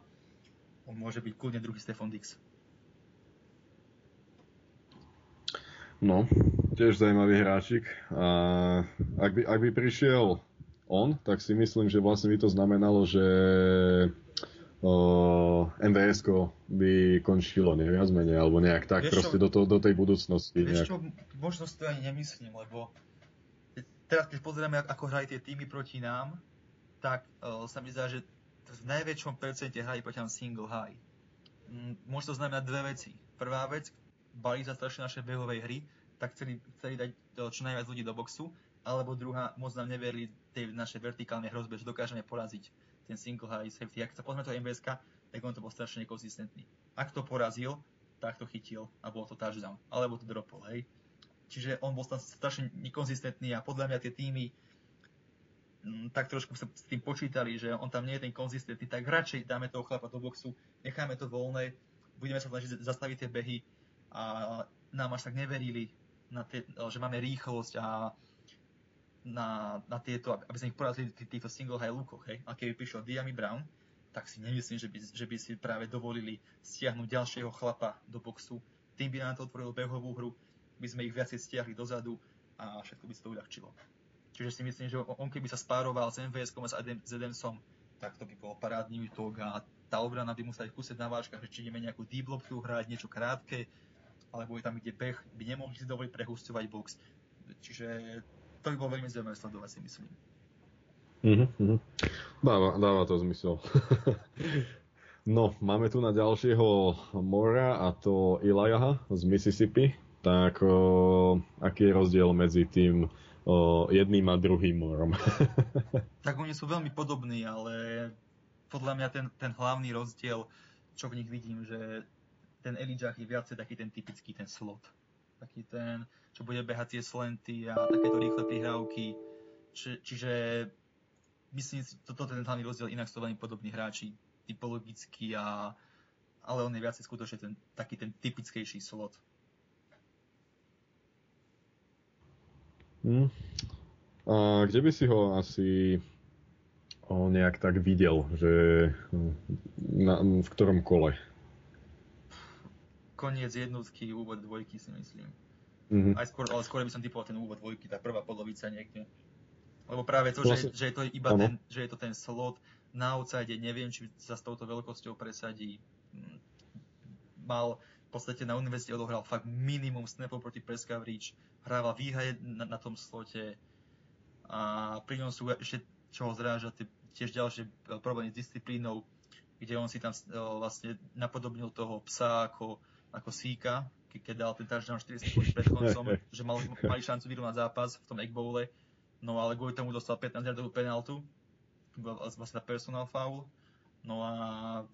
on môže byť kľudne druhý Stefan Dix. No, tiež zaujímavý hráčik. A ak by, ak by prišiel on, tak si myslím, že vlastne by to znamenalo, že MVS by končilo, nie viac menej, alebo nejak tak, vieš proste čo, do, to, do tej budúcnosti. Vieš nejak. čo, možno si to ani nemyslím, lebo teraz keď pozrieme, ako hrajú tie týmy proti nám, tak uh, sa mi zdá, že v najväčšom percente hrajú proti nám single high. Môže to znamenať dve veci. Prvá vec, bali sa strašne našej behovej hry, tak chceli, chceli dať čo najviac ľudí do boxu, alebo druhá, moc nám neverili tej našej vertikálnej hrozbe, že dokážeme poraziť ten single high safety. Ak sa pozme to MVS, tak on to bol strašne nekonzistentný. Ak to porazil, tak to chytil a bolo to touchdown. Alebo to dropol, hej. Čiže on bol tam strašne nekonzistentný a podľa mňa tie týmy m, mm, tak trošku sa s tým počítali, že on tam nie je ten konzistentný, tak radšej dáme toho chlapa do boxu, necháme to voľné, budeme sa snažiť zastaviť tie behy a nám až tak neverili, na tie, že máme rýchlosť a na, na tieto, aby sme ich porazili týchto single high lookoch, hej. A keby prišiel Diami Brown, tak si nemyslím, že by, že by si práve dovolili stiahnuť ďalšieho chlapa do boxu. Tým by nám to otvorilo behovú hru, by sme ich viacej stiahli dozadu a všetko by sa to uľahčilo. Čiže si myslím, že on keby sa spároval s MVS a s Adamsom, tak to by bol parádny útok a tá obrana by musela ich kúsiť na vážkach, že či ideme nejakú deep hrať, niečo krátke, alebo je tam ide beh, by nemohli si dovoliť prehustovať box. Čiže to by bolo veľmi zaujímavé sledovať, si myslím. Mm-hmm. Dáva, dáva to zmysel. no, máme tu na ďalšieho mora a to Eliaha z Mississippi. Tak o, aký je rozdiel medzi tým o, jedným a druhým morom? tak oni sú veľmi podobní, ale podľa mňa ten, ten hlavný rozdiel, čo v nich vidím, že ten Elijah je viacej taký ten typický ten slot. Taký ten, čo bude behať tie slenty a takéto rýchle prihrávky. Či, čiže myslím si, toto je ten hlavný rozdiel, inak sú veľmi podobní hráči, typologicky a ale on je viacej skutočne ten, taký ten typickejší slot. Hmm. A kde by si ho asi o, nejak tak videl, že na, v ktorom kole? Koniec jednotky, úvod dvojky si myslím. Mm-hmm. Aj skôr, ale skôr by som typoval ten úvod dvojky, tá prvá polovica niekde. Lebo práve to, vlastne, že, že, je to iba ten, že je to ten slot na outside, neviem, či sa s touto veľkosťou presadí. Mal v podstate na univerzite odohral fakt minimum snapov proti press coverage, hrával výhaje na, na tom slote a pri ňom sú ešte, čo ho zráža, tiež ďalšie e, problémy s disciplínou, kde on si tam e, vlastne napodobnil toho psa ako, ako síka, keď dal ten touchdown 4 sekundy pred koncom, že mal, mali šancu vyrovnať zápas v tom egg bowle, no ale kvôli tomu dostal 15 yardovú penaltu, vlastne personal foul, no a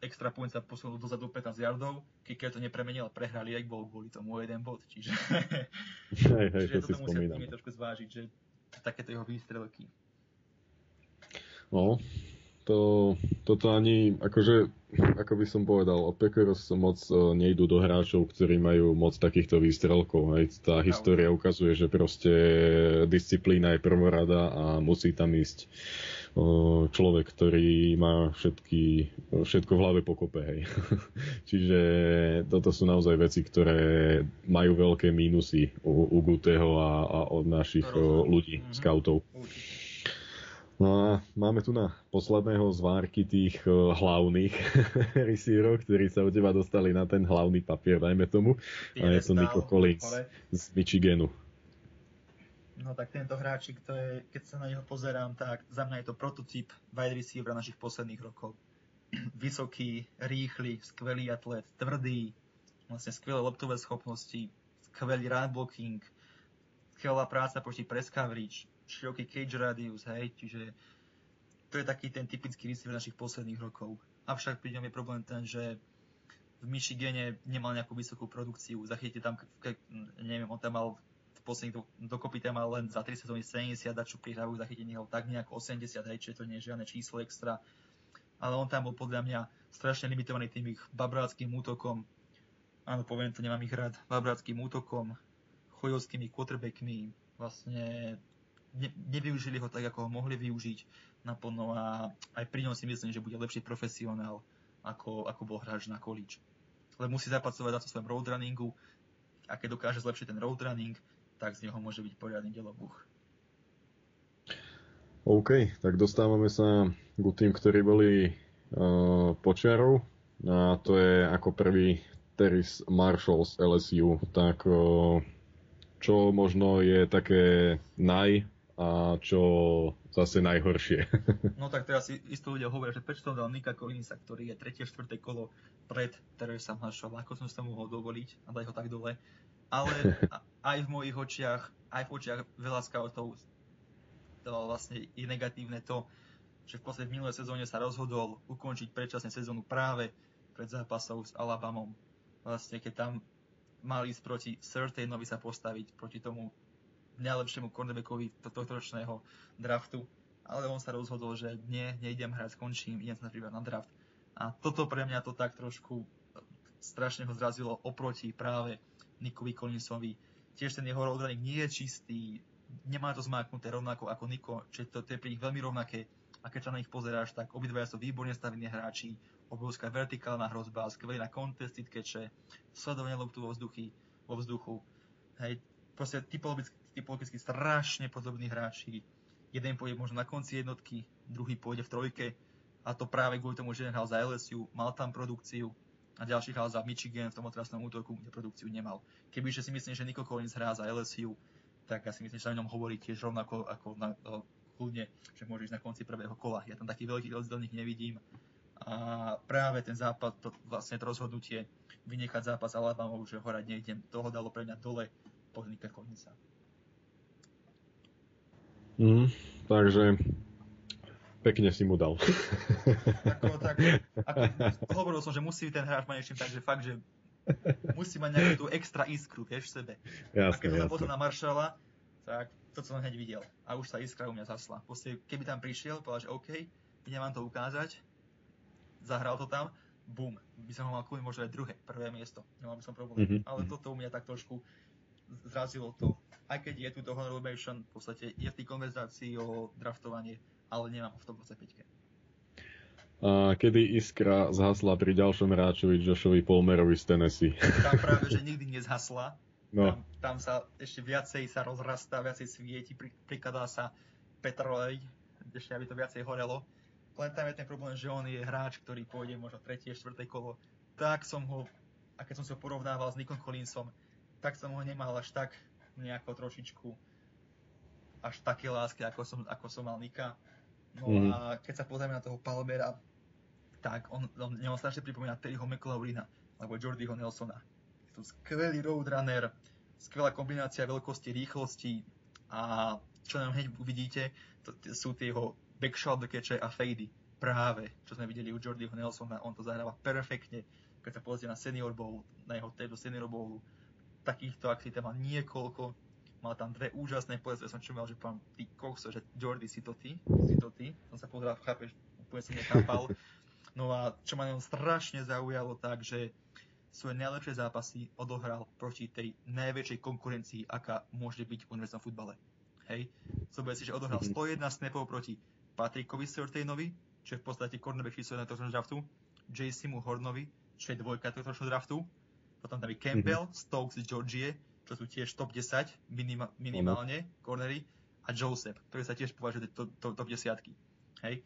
extra point sa posunul dozadu 15 yardov, kicker to nepremenil, prehrali egg bowl kvôli tomu jeden bod, čiže, hej, hej, čiže to toto musia trošku zvážiť, že takéto jeho výstrelky. No, to, toto ani, akože, ako by som povedal, od Packers moc uh, nejdú do hráčov, ktorí majú moc takýchto výstrelkov. Hej. Tá história ukazuje, že proste disciplína je prvorada a musí tam ísť človek, ktorý má všetky, všetko v hlave pokope. Hej. Čiže toto sú naozaj veci, ktoré majú veľké mínusy u, u Guteho a, a od našich ľudí, mm-hmm. scoutov. No a máme tu na posledného z várky tých uh, hlavných receiverov, ktorí sa u teba dostali na ten hlavný papier, dajme tomu. A je to Nico Collins z Michiganu. No tak tento hráčik, to je, keď sa na neho pozerám, tak za mňa je to prototyp wide receiver našich posledných rokov. Vysoký, rýchly, skvelý atlet, tvrdý, vlastne skvelé loptové schopnosti, skvelý run blocking, skvelá práca proti press coverage, široký cage radius, hej, čiže to je taký ten typický receiver našich posledných rokov. Avšak pri ňom je problém ten, že v Michigane nemal nejakú vysokú produkciu. Zachytíte tam, ke, neviem, on tam mal posledných do, dokopy tam mal len za 3 sezóny 70 a čo prihrávajú zachytenie ho tak nejako 80, hej, čiže to nie je žiadne číslo extra. Ale on tam bol podľa mňa strašne limitovaný tým ich babráckým útokom. Áno, poviem to, nemám ich rád. Babráckým útokom, chojovskými quarterbackmi, vlastne ne, nevyužili ho tak, ako ho mohli využiť naplno a aj pri ňom si myslím, že bude lepší profesionál, ako, ako bol hráč na college. Ale musí zapracovať na to svojom roadrunningu a keď dokáže zlepšiť ten roadrunning, tak z neho môže byť poriadny delobuch. OK, tak dostávame sa k tým, ktorí boli uh, počiarov. A to je ako prvý Terry Marshall z LSU. Tak uh, čo možno je také naj a čo zase najhoršie. no tak teraz isto ľudia hovoria, že prečo som dal Nika Collinsa, ktorý je 3. 4. kolo pred Teresa Marshall. Ako som sa mohol dovoliť a dať ho tak dole ale aj v mojich očiach, aj v očiach veľa scoutov to vlastne je negatívne to, že v podstate v minulej sezóne sa rozhodol ukončiť predčasne sezónu práve pred zápasov s Alabamom. Vlastne keď tam mal ísť proti Certainovi sa postaviť, proti tomu najlepšiemu cornerbackovi tohto ročného draftu, ale on sa rozhodol, že nie, nejdem hrať, skončím, idem sa napríklad na draft. A toto pre mňa to tak trošku strašne ho zrazilo oproti práve Nikovi Collinsovi. Tiež ten jeho roadrunning nie je čistý, nemá to zmáknuté rovnako ako Niko, čiže to, to je pri nich veľmi rovnaké. A keď sa na nich pozeráš, tak obidvaja sú výborne stavení hráči, obrovská vertikálna hrozba, skvelý na contested catche, sledovanie loptu vo, vzduchy, vo vzduchu. Hej, proste typologicky, typologicky strašne podobní hráči. Jeden pôjde možno na konci jednotky, druhý pôjde v trojke, a to práve kvôli tomu, že jeden hral za LSU, mal tam produkciu, a ďalší hral za Michigan v tom otrasnom útoku, kde produkciu nemal. Kebyže si myslím, že Nico Collins hrá za LSU, tak ja si myslím, že sa o ňom hovorí tiež rovnako ako na, kľudne, že môže ísť na konci prvého kola. Ja tam taký veľký rozdiel nich nevidím. A práve ten západ, to, vlastne to rozhodnutie vynechať zápas Alabama, že horať nejdem, toho dalo pre mňa dole pod Nika Collinsa. Mm, takže Pekne si mu dal. Ako, tak, ako, hovoril som, že musí ten hráč mať ešte tak, že fakt, že musí mať nejakú tú extra iskru, vieš, v sebe. Jasne, a keď som pozrel na Maršala, tak to som hneď videl. A už sa iskra u mňa zasla. Proste, keby tam prišiel, povedal, že OK, idem vám to ukázať, zahral to tam, bum, by som ho mal kľudne možno aj druhé, prvé miesto. Nemal by som problém. Mm-hmm. Ale toto u mňa tak trošku zrazilo to. Aj keď je tu to Honorable v podstate je v tej konverzácii o draftovanie, ale nemám v tom 25 a kedy iskra zhasla pri ďalšom hráčovi Joshovi Palmerovi z Tennessee. Tam práve, že nikdy nezhasla. No. Tam, tam sa ešte viacej sa rozrastá, viacej svieti, pri, prikladá sa petrolej, ešte aby to viacej horelo. Len tam je ten problém, že on je hráč, ktorý pôjde možno tretie, štvrté kolo. Tak som ho, a keď som si ho porovnával s Nikom Collinsom, tak som ho nemal až tak nejako trošičku až také lásky, ako som, ako som mal Nika. No mm. a keď sa pozrieme na toho Palmera, tak on, on, on strašne pripomína Terryho McLaurina alebo Jordyho Nelsona. Je to skvelý roadrunner, skvelá kombinácia veľkosti, rýchlosti a čo nám hneď uvidíte, to, to sú tie jeho backshot catche a fady. Práve, čo sme videli u Jordyho Nelsona, on to zahráva perfektne. Keď sa pozrite na Senior Bowl, na jeho tejto Senior Bowlu, takýchto akcií tam má niekoľko, mal tam dve úžasné povedzme, som čumal, že pán ty kokso, že Jordy si to ty, si to ty, som sa pozeral, chápeš, úplne som nechápal. No a čo ma ňom strašne zaujalo tak, že svoje najlepšie zápasy odohral proti tej najväčšej konkurencii, aká môže byť v univerzitnom futbale. Hej, zober si, že odohral 101 mhm. snapov proti Patrickovi Surtainovi, čo je v podstate cornerback číslo 1 tohto draftu, JCmu Hornovi, čo je dvojka tohto draftu, potom tam je Campbell, mm-hmm. Stokes Georgie, čo sú tiež top 10 minima, minimálne, cornery, a Joseph, ktorý sa tiež považuje to, to, top 10. Hej.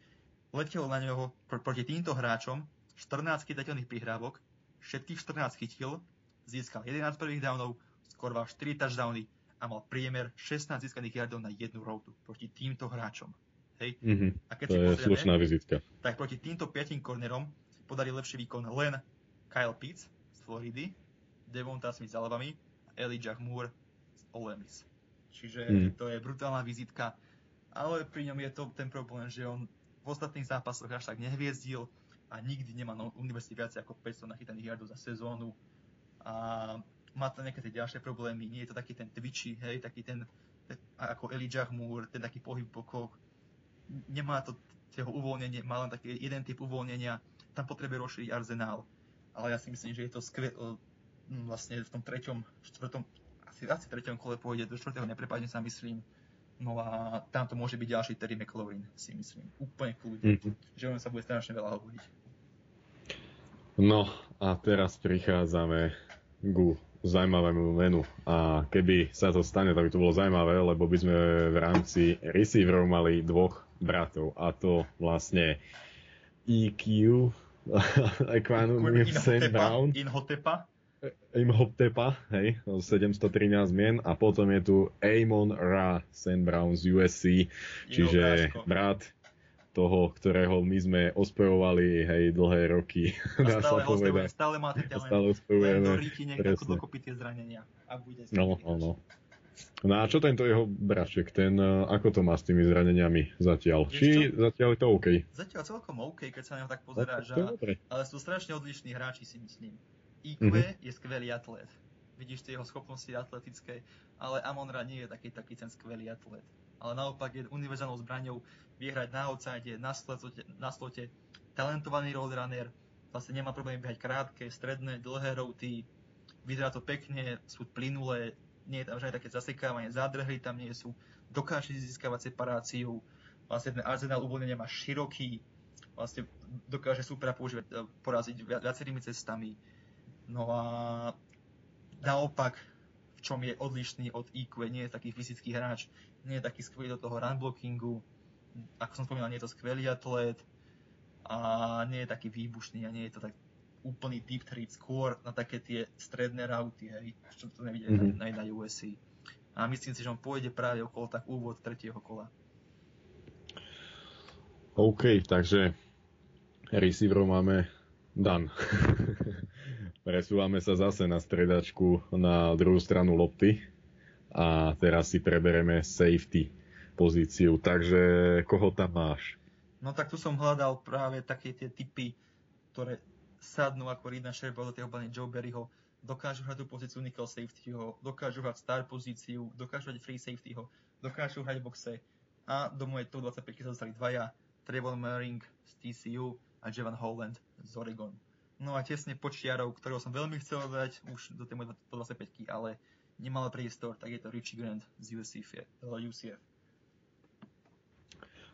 Letelo na neho pr- proti týmto hráčom 14 chytateľných prihrávok, všetkých 14 chytil, získal 11 prvých downov, skoroval 4 touchdowny a mal priemer 16 získaných yardov na jednu routu proti týmto hráčom. Hej. Mm-hmm. A keď to je pozrieme, slušná vizitka. Tak proti týmto 5 kornerom podali lepší výkon len Kyle Pitts z Floridy, Devonta Smith z Alabamy a Elijah Moore z Ole Miss. Čiže mm. to je brutálna vizitka, ale pri ňom je to ten problém, že on v ostatných zápasoch až tak nehviezdil a nikdy nemá na univerzite viac ako 500 nachytaných yardov za sezónu a má tam nejaké tie ďalšie problémy, nie je to taký ten twitchy, hej, taký ten, ten ako Elijah Moore, ten taký pohyb bokov, nemá to jeho uvoľnenie, má len taký jeden typ uvoľnenia, tam potrebuje rozšíriť arzenál. Ale ja si myslím, že je to skvelé, vlastne v tom treťom, štvrtom, asi, asi treťom kole pôjde, do štvrtého neprepadne sa myslím. No a tam to môže byť ďalší Terry McLaurin, si myslím. Úplne kľudne. Mm-hmm. Že on sa bude strašne veľa hovoriť. No a teraz prichádzame ku zaujímavému menu. A keby sa to stane, tak by to bolo zaujímavé, lebo by sme v rámci receiverov mali dvoch bratov. A to vlastne EQ, Equanum Sam Brown. Inhotepa. Imhottepa, hej, 713 mien a potom je tu Amon Ra, St. Brown z USC, čiže brat toho, ktorého my sme ospevovali, hej, dlhé roky. A stále, ho ospevujeme, stále má ten talent, stále len do ríti niekto dokopy tie zranenia. A bude no, no, no. No a čo tento jeho braček, ten, uh, ako to má s tými zraneniami zatiaľ? Vieš Či čo? zatiaľ je to OK? Zatiaľ celkom OK, keď sa na neho tak pozeráš, ale sú strašne odlišní hráči si myslím. IQ mm-hmm. je skvelý atlet. Vidíš tie jeho schopnosti atletické, ale Amonra nie je taký, taký ten skvelý atlet. Ale naopak je univerzálnou zbraňou, vie hrať na outside, na slote, na slote talentovaný roadrunner, vlastne nemá problém behať krátke, stredné, dlhé routy, vyzerá to pekne, sú plynulé, nie je tam žiadne také zasekávanie, zádrhy tam nie sú, dokáže získavať separáciu, vlastne ten arzenál uvoľnenia má široký, vlastne dokáže supera používať, e, poraziť viacerými cestami, No a naopak, v čom je odlišný od IQ, nie je taký fyzický hráč, nie je taký skvelý do toho run blockingu, ako som spomínal, nie je to skvelý atlet a nie je taký výbušný a nie je to tak úplný deep threat skôr na také tie stredné rauty, hej, čo to nevidie mm-hmm. na, na USC. A myslím si, že on pôjde práve okolo tak úvod tretieho kola. OK, takže receiverov máme dan. Presúvame sa zase na stredačku na druhú stranu lopty a teraz si prebereme safety pozíciu. Takže koho tam máš? No tak tu som hľadal práve také tie typy, ktoré sadnú ako Rina Sherpa do tej obrany Joe Berryho, dokážu hrať tú pozíciu nickel safetyho, dokážu hrať star pozíciu, dokážu hrať free safetyho, dokážu hrať boxe a do mojej top 25 sa dostali dvaja, Trevor Merring z TCU a Jevan Holland z Oregon. No a tesne počiarov, ktorého som veľmi chcel dať už do tej mojej 25 ale nemal priestor, tak je to Richie Grant z UCF. UCF.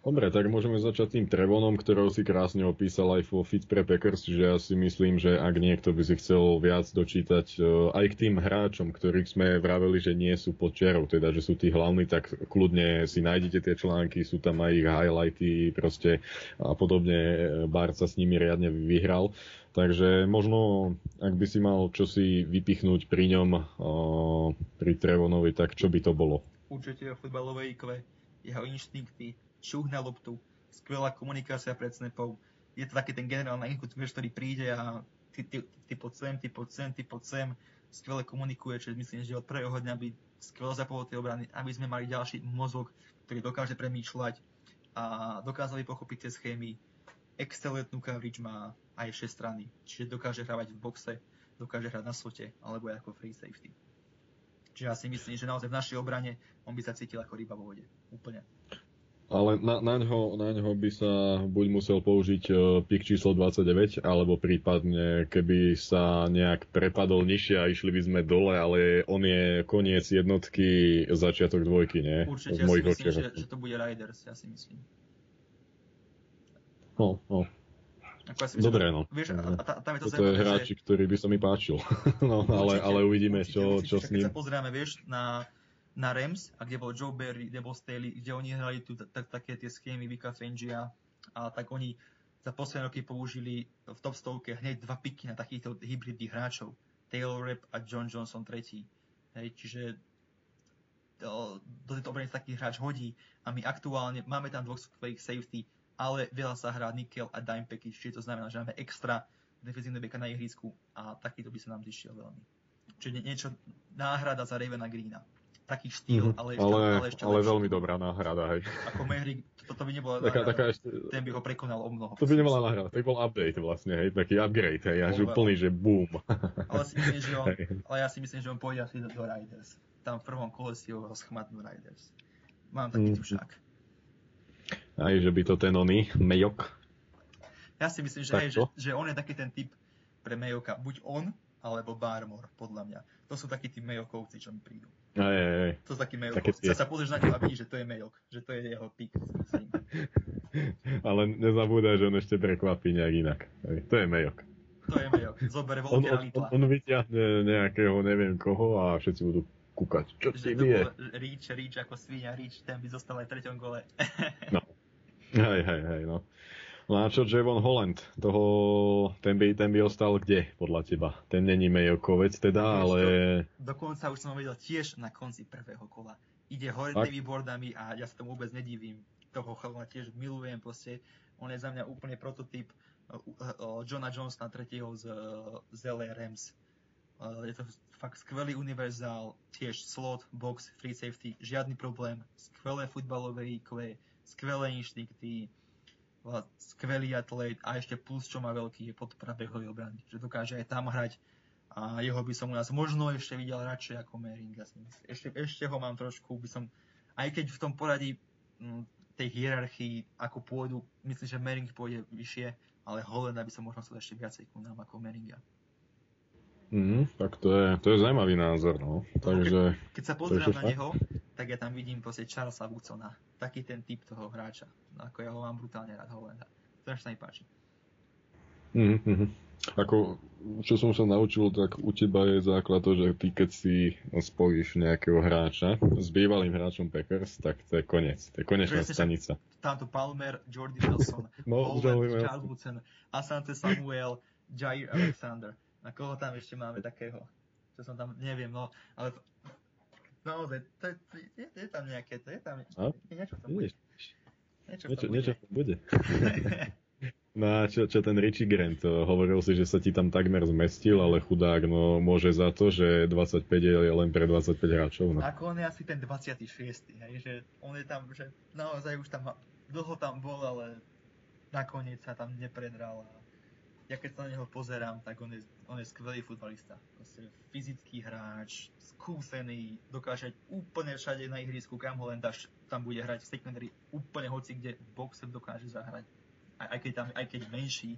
Dobre, tak môžeme začať tým Trevonom, ktorého si krásne opísal aj vo Fit pre Packers, že ja si myslím, že ak niekto by si chcel viac dočítať e, aj k tým hráčom, ktorých sme vraveli, že nie sú pod čiarou, teda že sú tí hlavní, tak kľudne si nájdete tie články, sú tam aj ich highlighty proste a podobne. Bart sa s nimi riadne vyhral. Takže možno, ak by si mal čosi vypichnúť pri ňom, pri Trevonovi, tak čo by to bolo? Určite o futbalovej ikve, jeho inštinkty, šuch na loptu, skvelá komunikácia pred snapou. Je to taký ten generál na ktorý príde a ty, ty, ty pod sem, ty pod sem, ty pod sem, skvele komunikuje, čiže myslím, že od prvého dňa by skvelo zapol tej obrany, aby sme mali ďalší mozog, ktorý dokáže premýšľať a dokázali pochopiť tie schémy. Excelentnú coverage má aj strany. Čiže dokáže hrávať v boxe, dokáže hrať na slote, alebo ako free safety. Čiže ja si myslím, že naozaj v našej obrane on by sa cítil ako ryba vo vode. Úplne. Ale na, na, ňo, na ňo by sa buď musel použiť uh, pik číslo 29, alebo prípadne, keby sa nejak prepadol nižšie a išli by sme dole, ale on je koniec jednotky, začiatok dvojky, nie? Určite, ja si myslím, že, že to bude Riders, ja si myslím. No, no. Ako ja si myslím, Dobre, že- no. Vieš, a, a, a tam je to Toto je hráč, ktorý by sa mi páčil. no, ale, ale uvidíme, čo, čo s Keď ním. sa pozrieme, vieš, na, na Rams, a kde bol Joe Barry, kde bol Staley, kde oni hrali tu tak, také tie schémy Vika Fangia, a tak oni za posledné roky použili v top stovke hneď dva piky na takýchto hybridných hráčov. Taylor Rapp a John Johnson tretí. Hej, čiže to, do tejto obrany sa taký hráč hodí a my aktuálne máme tam dvoch svojich safety, ale veľa sa hrá nickel a dime package, čiže to znamená, že máme extra defenzívne beka na ihrisku a takýto by sa nám zišiel veľmi. Čiže nie- niečo náhrada za Ravena Greena. Taký štýl, Mhm. ale ešte, ale, ale ešte ale lepší. veľmi dobrá náhrada, hej. Ako Mehrik, toto by nebola Taká, náhrada. taká ešte, Ten by ho prekonal o mnoho. to by nebola náhrada, to by bol update vlastne, hej, taký upgrade, hej, až úplný, že boom. Ale, si myslím, že on, ale ja si myslím, že on pôjde asi do, Riders. Tam v prvom kole si ho rozchmatnú Riders. Mám taký Mhm. tušák. Aj, že by to ten oný, Mejok, Ja si myslím, že, hej, že, že on je taký ten typ pre Mayoka. Buď on, alebo Barmore, podľa mňa. To sú takí tí Mayokovci, čo mi prídu. Aj, aj, aj. To sú takí tie- Sa sa pozrieš na ňu a vidíš, že to je Mayok. Že to je jeho pík. Ale nezabúdaj, že on ešte prekvapí nejak inak. To je Mejok. To je Mayok. Zobere On, on, on, vyťahne nejakého neviem koho a všetci budú kúkať. Čo to vie? Reach, Reach ako svinia, Reach, ten by zostal aj treťom gole. Hej, hej, hej, no. No a čo Javon Holland? Toho, ten by, ten by ostal kde, podľa teba? Ten není Mejokovec teda, Vieš ale... Dokonca už som ho videl tiež na konci prvého kola. Ide hore Tak. tými bordami a ja sa tomu vôbec nedivím. Toho chalana tiež milujem proste. On je za mňa úplne prototyp uh, uh, Johna Johnsona tretieho z, z LA Rams. Uh, Je to fakt skvelý univerzál, tiež slot, box, free safety, žiadny problém, skvelé futbalové IQ, skvelé inštinkty, skvelý atlet a ešte plus, čo má veľký, je podpora behovej obrany, že dokáže aj tam hrať a jeho by som u nás možno ešte videl radšej ako Meringa. Ešte, ešte ho mám trošku, by som, aj keď v tom poradí m, tej hierarchii, ako pôjdu, myslím, že Mering pôjde vyššie, ale Holenda by som možno chcel ešte viacej ku nám ako Meringa. Mm, tak to je, to je zaujímavý názor, no. Takže, Keď sa Takže na neho, tak ja tam vidím proste Charlesa Wilsona. Taký ten typ toho hráča. No, Ako ja ho mám brutálne rád Holenda. To sa mi páči. mm, mm, ako, čo som sa naučil, tak u teba je základ to, že ty keď si spojíš nejakého hráča s bývalým hráčom Packers, tak to je koniec. To je konečná Presne, stanica. Tamto Palmer, Jordy Wilson, No, Holland. Charles Woodson, Asante Samuel, Jair Alexander. Na koho tam ešte máme takého? Čo som tam, neviem, no, ale naozaj, to, je- je, je tam nejaké, to je tam, A? je niečo v tom bude. Niečo, niečo, niečo bude. No a čo, čo ten Richie Grant? Hovoril si, že sa ti tam takmer zmestil, ale chudák, no môže za to, že 25 je len pre 25 hráčov. No. Ako on je asi ten 26. Hej, že on je tam, že naozaj už tam, dlho tam bol, ale nakoniec sa tam nepredral. A ja keď sa na neho pozerám, tak on je, on je skvelý futbalista. Proste fyzický hráč, skúsený, dokáže úplne všade na ihrisku, kam ho len dáš, tam bude hrať v secondary úplne hoci kde, v boxe dokáže zahrať. Aj, aj keď tam, aj keď menší,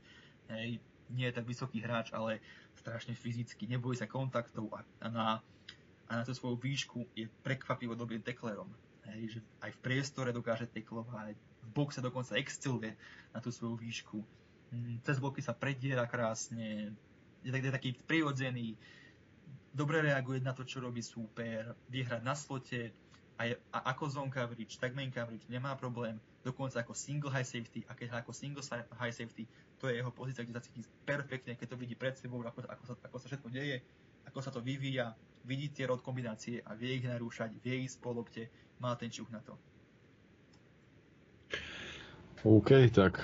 hej, nie je tak vysoký hráč, ale strašne fyzicky, nebojí sa kontaktov a, a na, a na tú svoju výšku je prekvapivo dobrým teklerom. Hej, že aj v priestore dokáže teklovať, v boxe dokonca exceluje na tú svoju výšku. Mm, Cez bloky sa prediera krásne, je, tak, je taký prirodzený, dobre reaguje na to, čo robí súper, vie hrať na slote, a, je, a ako zone coverage, tak main coverage, nemá problém, dokonca ako single high safety, a keď hrá ako single si- high safety, to je jeho pozícia, kde sa cíti perfektne, keď to vidí pred sebou, ako, ako, sa, ako sa všetko deje, ako sa to vyvíja, vidí tie rod kombinácie a vie ich narúšať, vie ísť po lopte, má ten čuch na to. OK, tak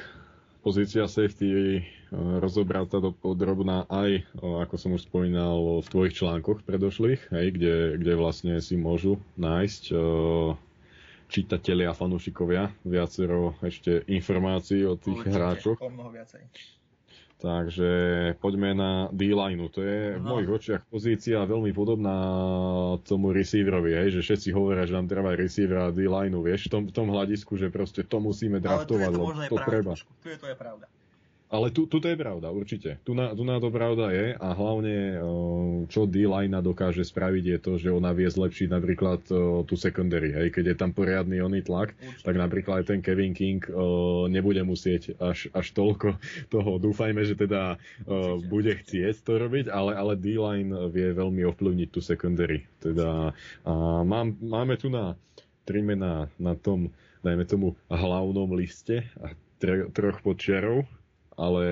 pozícia safety eh, rozobratá do podrobná aj, ako som už spomínal, v tvojich článkoch predošlých, hej, kde, kde vlastne si môžu nájsť čitatelia a fanúšikovia viacero ešte informácií o tých Určite, hráčoch. O mnoho viacej. Takže poďme na D-line. To je v mojich očiach pozícia veľmi podobná tomu receiverovi, hej, že všetci hovoria, že nám treba receivera a D-lineu, vieš, v tom, v tom hľadisku, že proste to musíme Ale tu je draftovať, to možno to pravda. treba. trošku. Tu je to je pravda. Ale tu, tu to je pravda, určite. Tu na, tu na to pravda je a hlavne, čo D-line dokáže spraviť je to, že ona vie zlepšiť napríklad tú secondary. Hej. Keď je tam poriadny oný tlak, určite. tak napríklad aj ten Kevin King nebude musieť až, až toľko toho. Dúfajme, že teda určite. bude chcieť to robiť, ale, ale D-line vie veľmi ovplyvniť tú secondary. Teda a mám, máme tu na tri mená na tom, dajme tomu, hlavnom liste a troch podčiarov ale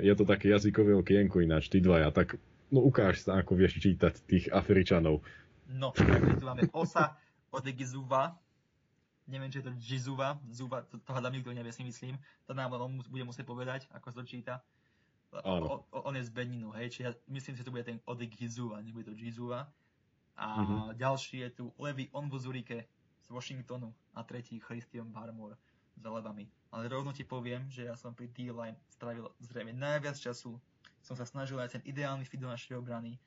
je to také jazykové okienko ináč, tí dvaja, tak no ukáž sa, ako vieš čítať tých Afričanov. No, takže tu máme Osa od Gizuva, neviem, či je to Gizuva, Zuva, to, to hľadám nikto nevie, si myslím, to nám on bude musieť povedať, ako sa to číta. O, o, on je z Beninu, hej, čiže ja myslím, že to bude ten Odik Gizuva, nebude to Gizuva. A mm-hmm. ďalší je tu Levi Onvuzurike z Washingtonu a tretí Christian Barmore za levami. Ale rovno ti poviem, že ja som pri D-line strávil zrejme najviac času. Som sa snažil aj ten ideálny fit do našej obrany,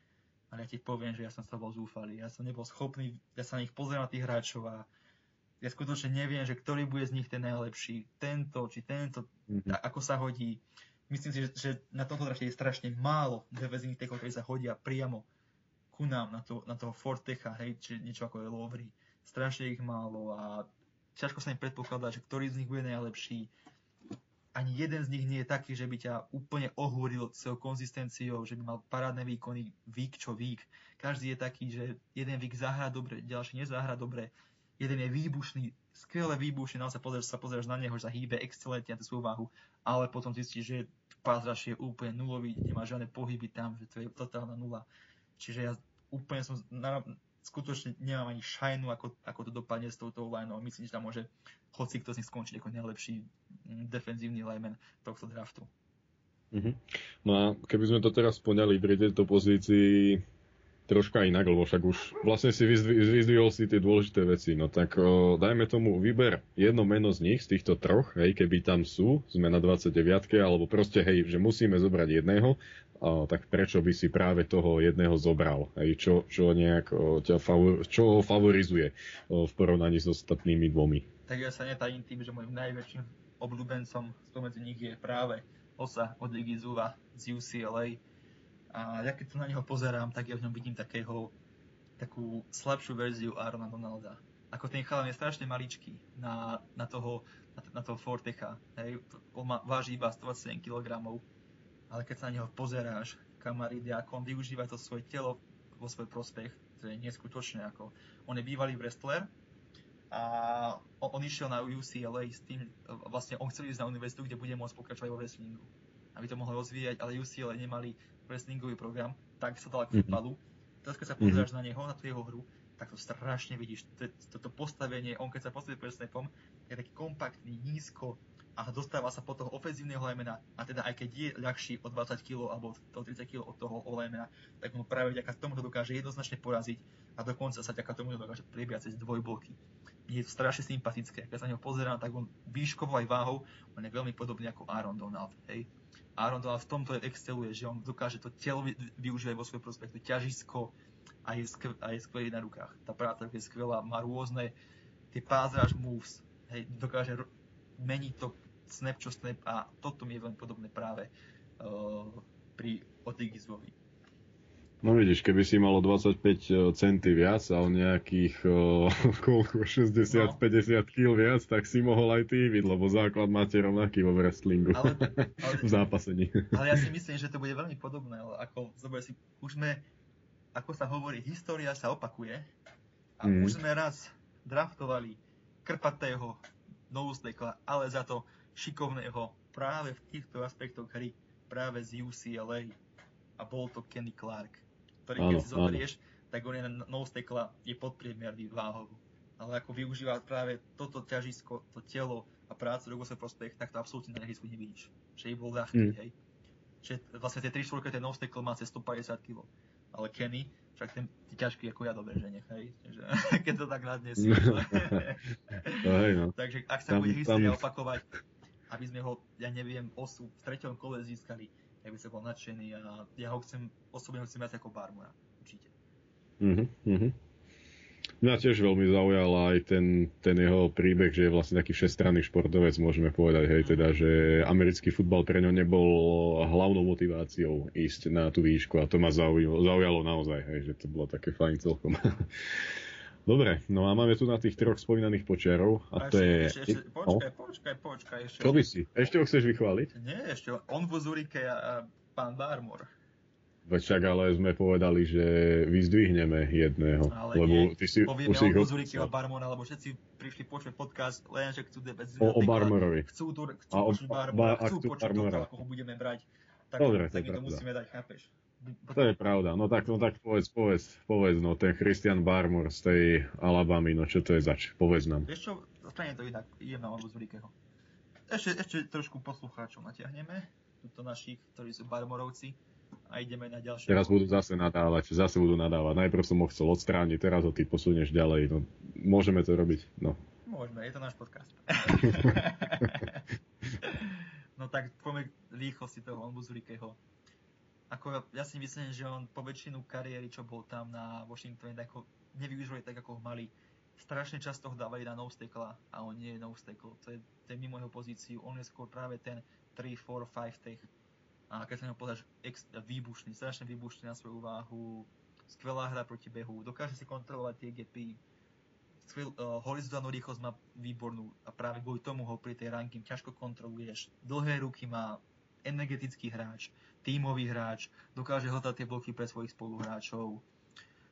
ale ja ti poviem, že ja som sa bol zúfalý. Ja som nebol schopný, ja sa na nich pozriem na tých hráčov a ja skutočne neviem, že ktorý bude z nich ten najlepší. Tento, či tento, mm-hmm. ako sa hodí. Myslím si, že, že na tomto drafte je strašne málo defenzívnych tekov, ktorí sa hodia priamo ku nám, na, to, na toho Fortecha, hej, či niečo ako je Lovry. Strašne ich málo a ťažko sa im predpokladá, že ktorý z nich bude najlepší. Ani jeden z nich nie je taký, že by ťa úplne ohúril svojou konzistenciou, že by mal parádne výkony, vík čo vík. Každý je taký, že jeden vík zahrá dobre, ďalší nezahrá dobre. Jeden je výbušný, skvelé výbušný, naozaj pozrieš, sa pozrieš na neho, že sa hýbe excelentne na tú svoju váhu, ale potom zistíš, že pázraš je úplne nulový, nemá žiadne pohyby tam, že to je totálna nula. Čiže ja úplne som skutočne nemám ani šajnu, ako, ako to dopadne s touto lineou. Myslím, že tam môže hoci kto z nich skončiť ako najlepší mm, defenzívny lineman tohto draftu. Mm-hmm. No a keby sme to teraz poňali pri tejto pozícii troška inak, lebo však už vlastne si vyzdvihol si tie dôležité veci, no tak o, dajme tomu vyber jedno meno z nich, z týchto troch, hej, keby tam sú, sme na 29 alebo proste, hej, že musíme zobrať jedného tak prečo by si práve toho jedného zobral? Hej, čo, čo, nejak, ťa favor, čo ho favorizuje v porovnaní s ostatnými dvomi? Tak ja sa netajím tým, že môjim najväčším obľúbencom spomedzi nich je práve Osa od Ligy Zuva z UCLA. A ja keď sa na neho pozerám, tak ja v ňom vidím takého, takú slabšiu verziu Arona Donalda. Ako ten chalan je strašne maličký na, na toho, na, na toho Fortecha. Hej, on má, váži iba 127 kg ale keď sa na neho pozeráš, kamarídy, ako on využíva to svoje telo vo svoj prospech, to je neskutočné. Ako. On je bývalý wrestler a on, on išiel na UCLA s tým, vlastne on chcel ísť na univerzitu, kde bude môcť pokračovať vo wrestlingu. Aby to mohol rozvíjať, ale UCLA nemali wrestlingový program, tak sa dal k futbalu. Teraz keď sa pozeráš mm-hmm. na neho, na tú jeho hru, tak to strašne vidíš. Toto postavenie, on keď sa postaví pred snapom, je taký kompaktný, nízko, a dostáva sa pod toho ofenzívneho lemena a teda aj keď je ľahší o 20 kg alebo o 30 kg od toho lemena, tak mu práve vďaka tomu to dokáže jednoznačne poraziť a dokonca sa vďaka tomu dokáže priebiať cez dvojbloky. Je to strašne sympatické, keď sa na neho pozerám, tak on výškovo aj váhou, on je veľmi podobný ako Aaron Donald. Hej. Aaron Donald v tomto exceluje, že on dokáže to telo využívať vo svoj prospektu, ťažisko a je, skv- a je skvelý na rukách. Tá práca je skvelá, má rôzne tie pázraž moves, hej, dokáže meniť to snap čo snap a toto mi je veľmi podobné práve uh, pri Odigizvovi. No vidíš, keby si malo 25 eh, centy viac a o nejakých uh, koľko, 60-50 no. kg viac, tak si mohol aj ty byť, lebo základ máte rovnaký vo wrestlingu. Ale, ale, v zápasení. Ale ja si myslím, že to bude veľmi podobné, ako zober si, už sme, ako sa hovorí, história sa opakuje a mm. už sme raz draftovali krpatého novústekla, ale za to šikovného práve v týchto aspektoch hry, práve z UCLA. A bol to Kenny Clark, ktorý keď si zoberieš, tak on je na stekla, je podpriemerný váhov. Ale ako využíva práve toto ťažisko, to telo a prácu do svoj prospech, tak to absolútne na ihrisku nevidíš. Že je bol ľahký, mm. hej. Že vlastne tie 3 4 ten no-stekl má cez 150 kg. Ale Kenny, však ten je ťažký ako ja do beženia, hej. Takže, keď to tak nadnesí. no. Takže ak sa tam, bude história tam... opakovať, aby sme ho, ja neviem, osu v treťom kole získali, ja by som bol nadšený a ja ho chcem, osobne ho chcem viac ako Barmora, určite. Mm-hmm. Mňa tiež veľmi zaujal aj ten, ten jeho príbeh, že je vlastne taký všestranný športovec, môžeme povedať, hej, teda, že americký futbal pre ňo nebol hlavnou motiváciou ísť na tú výšku a to ma zaujalo, zaujalo naozaj, hej, že to bolo také fajn celkom. Dobre, no a máme tu na tých troch spomínaných počiarov a, A to ešte, je... ešte, ešte, počkaj, počkaj, počkaj, ešte. Čo by si? Ešte ho chceš vychváliť? Nie, ešte on vo Zurike a, pán Barmor. Veď však ale sme povedali, že vyzdvihneme jedného, Ale lebo nie, ty si Povieme opísal. Zurike a Barmora, lebo všetci prišli počuť podcast, len že chcú debať O- o Barmorovi. Chcú, tu, chcú A o- počuť ba- Barmora, a chcú počuť Barmora. toho, ako ho budeme brať. Tak, Dobre, to tak to pravda. musíme dať, chápeš? To je pravda, no tak, no tak povedz, povedz, povedz, no ten Christian Barmore z tej Alabamy, no čo to je zač, povedz nám. Vieš čo, zostane to inak, idem na Olbu Zurikeho. Ešte, ešte trošku poslucháčov natiahneme, tuto našich, ktorí sú Barmorovci a ideme na ďalšie. Teraz budú zase nadávať, zase budú nadávať. Najprv som ho chcel odstrániť, teraz ho ty posunieš ďalej, no môžeme to robiť, no. Môžeme, je to náš podcast. no tak poďme k rýchlosti toho Onbuzurikeho. Ako ja, si myslím, že on po väčšinu kariéry, čo bol tam na Washingtone, tak ho nevyužili tak, ako ho mali. Strašne často ho dávali na no a on nie je no To je, to je mimo jeho pozíciu. On je skôr práve ten 3, 4, 5 tech. A keď sa neho povedať, ex, výbušný, strašne výbušný na svoju váhu. Skvelá hra proti behu. Dokáže si kontrolovať tie gapy skvel, uh, horizontálnu rýchlosť má výbornú a práve kvôli tomu ho pri tej ranking ťažko kontroluješ. Dlhé ruky má, energetický hráč, tímový hráč, dokáže hľadať tie bloky pre svojich spoluhráčov.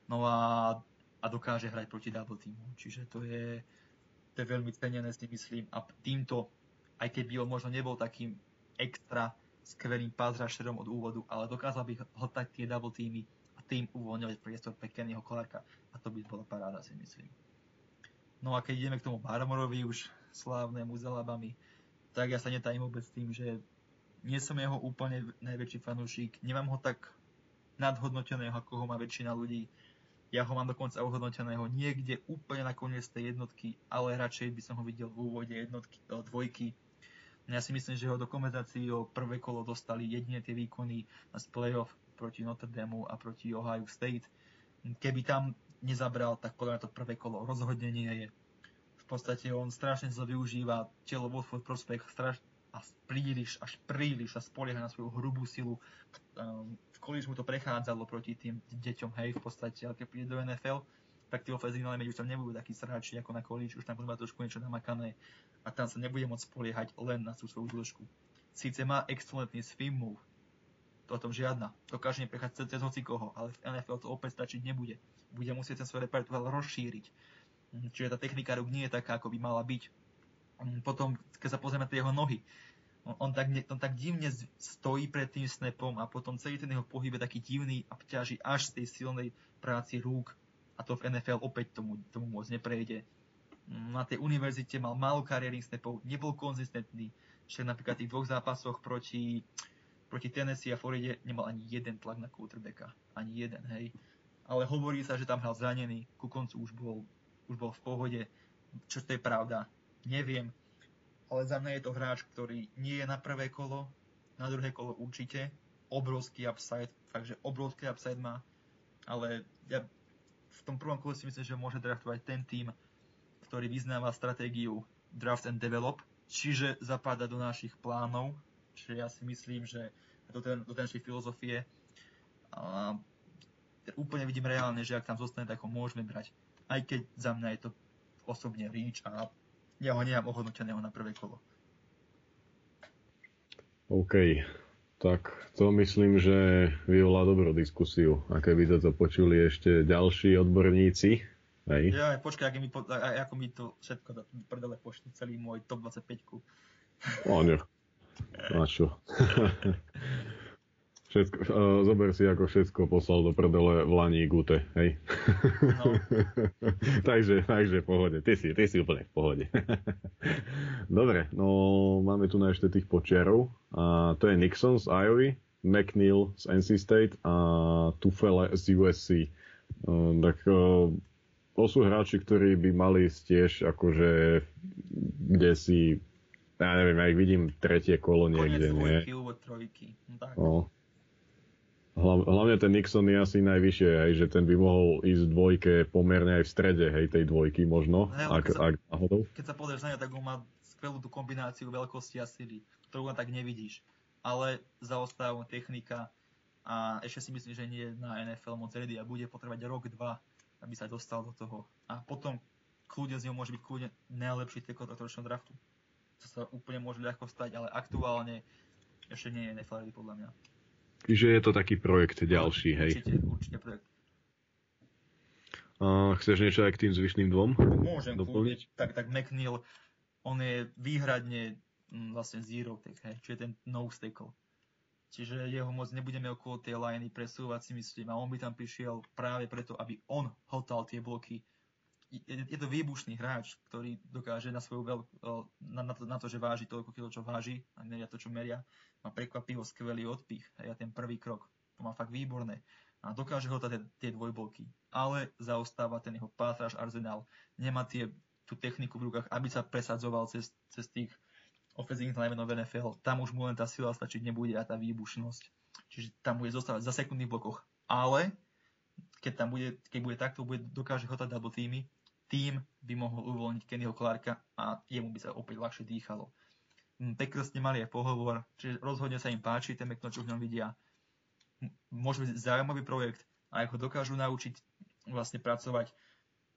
No a, a dokáže hrať proti double teamu. Čiže to je, to je veľmi cenené si myslím a týmto, aj keď by on možno nebol takým extra skvelým pass rusherom od úvodu, ale dokázal by hľadať tie double teamy a tým uvoľňovať priestor pre Kennyho a to by bola paráda si myslím. No a keď ideme k tomu Barmorovi už slávnemu z tak ja sa netajím vôbec tým, že nie som jeho úplne najväčší fanúšik. Nemám ho tak nadhodnoteného, ako ho má väčšina ľudí. Ja ho mám dokonca ohodnoteného niekde úplne na koniec tej jednotky, ale radšej by som ho videl v úvode jednotky, o, dvojky. Ja si myslím, že ho do kompenzácií o prvé kolo dostali jedine tie výkony z playoff proti Notre Dame a proti Ohio State. Keby tam nezabral, tak podľa to prvé kolo rozhodne nie je. V podstate on strašne sa využíva telo vo svoj prospech straš- a príliš, až príliš sa spolieha na svoju hrubú silu. Um, v college mu to prechádzalo proti tým deťom, hej, v podstate, ale keď príde do NFL, tak tí ofenzívne už tam nebudú takí sráči ako na college, už tam budú mať trošku niečo namakané a tam sa nebude môcť spoliehať len na tú svoju dĺžku. Síce má excelentný swim move, to o tom žiadna. Dokáže neprechádzať cez hoci koho, ale v NFL to opäť stačiť nebude. Bude musieť ten svoj repertoár rozšíriť. Mm, Čiže tá technika rúk nie je taká, ako by mala byť. Potom, keď sa pozrieme na tie jeho nohy, on, on, tak, on tak divne stojí pred tým snapom a potom celý ten jeho pohyb je taký divný a ťaží až z tej silnej práci rúk a to v NFL opäť tomu, tomu moc neprejde. Na tej univerzite mal málo kariérnych snapov, nebol konzistentný, však napríklad v tých dvoch zápasoch proti proti Tennessee a Floride nemal ani jeden tlak na quarterbacka. Ani jeden, hej. Ale hovorí sa, že tam hral zranený, ku koncu už bol, už bol v pohode. Čo to je pravda? Neviem. Ale za mňa je to hráč, ktorý nie je na prvé kolo, na druhé kolo určite. Obrovský upside, takže obrovský upside má. Ale ja v tom prvom kole si myslím, že môže draftovať ten tým, ktorý vyznáva stratégiu draft and develop, čiže zapadá do našich plánov, Čiže ja si myslím, že do, ten, do tej našej filozofie a, úplne vidím reálne, že ak tam zostane, tak ho môžeme brať. Aj keď za mňa je to osobne reach a ja ho nemám ohodnoteného na prvé kolo. OK, tak to myslím, že vyvolá dobrú diskusiu. A keby toto počuli ešte ďalší odborníci, hej, Ja, počkaj, ako mi, po, ako mi to všetko do prdele pošli, celý môj top 25 No, nech. Na čo? Všetko, uh, zober si, ako všetko poslal do prdele v Lani Gute, hej? No. takže, takže v pohode. Ty si, ty si úplne v pohode. Dobre, no máme tu na ešte tých počiarov. A to je Nixon z Iowa, McNeil z NC State a Tufele z USC. Uh, tak uh, to sú hráči, ktorí by mali ísť tiež akože kde si ja neviem, ja ich vidím tretie kolo Koniec niekde, nie? úvod trojky. No, tak. No. Hlav, hlavne ten Nixon je asi najvyššie, hej, že ten by mohol ísť v dvojke pomerne aj v strede hej, tej dvojky možno, Hej, ak, keď sa- ak náhodou. Keď sa pozrieš na ňa, tak on má skvelú tú kombináciu veľkosti a sily, ktorú len tak nevidíš. Ale zaostáva technika a ešte si myslím, že nie je na NFL moc ready a bude potrebovať rok, dva, aby sa dostal do toho. A potom kľudne z neho môže byť kľudne najlepší tohto ročného draftu. To sa úplne môže ľahko stať, ale aktuálne ešte nie je NFL ready podľa mňa. Čiže je to taký projekt ďalší, hej. Určite, určite projekt. A chceš niečo aj k tým zvyšným dvom? Môžem Doplniť? tak, tak McNeil, on je výhradne mm, vlastne zero tech, hej, čiže ten nose tackle. Čiže jeho moc nebudeme okolo tej liney presúvať si myslím a on by tam prišiel práve preto, aby on hotal tie bloky. Je, to výbušný hráč, ktorý dokáže na svoju veľ, na, na, to, na to, že váži toľko kilo, čo váži a meria to, čo meria. Má prekvapivo skvelý odpich a ten prvý krok. To má fakt výborné. A dokáže hotať tie, tie dvojbolky. Ale zaostáva ten jeho pátráž arzenál. Nemá tie, tú techniku v rukách, aby sa presadzoval cez, cez tých ofenzívnych linemenov NFL. Tam už mu len tá sila stačiť nebude a tá výbušnosť. Čiže tam bude zostávať za sekundných blokoch. Ale keď tam bude, keď bude takto, bude, dokáže hotať double týmy, tým by mohol uvoľniť Kennyho Clarka a jemu by sa opäť ľahšie dýchalo. Mm, Packers nemali aj pohovor, čiže rozhodne sa im páči ten McNo, čo v ňom vidia. Môže byť zaujímavý projekt a ako dokážu naučiť vlastne pracovať,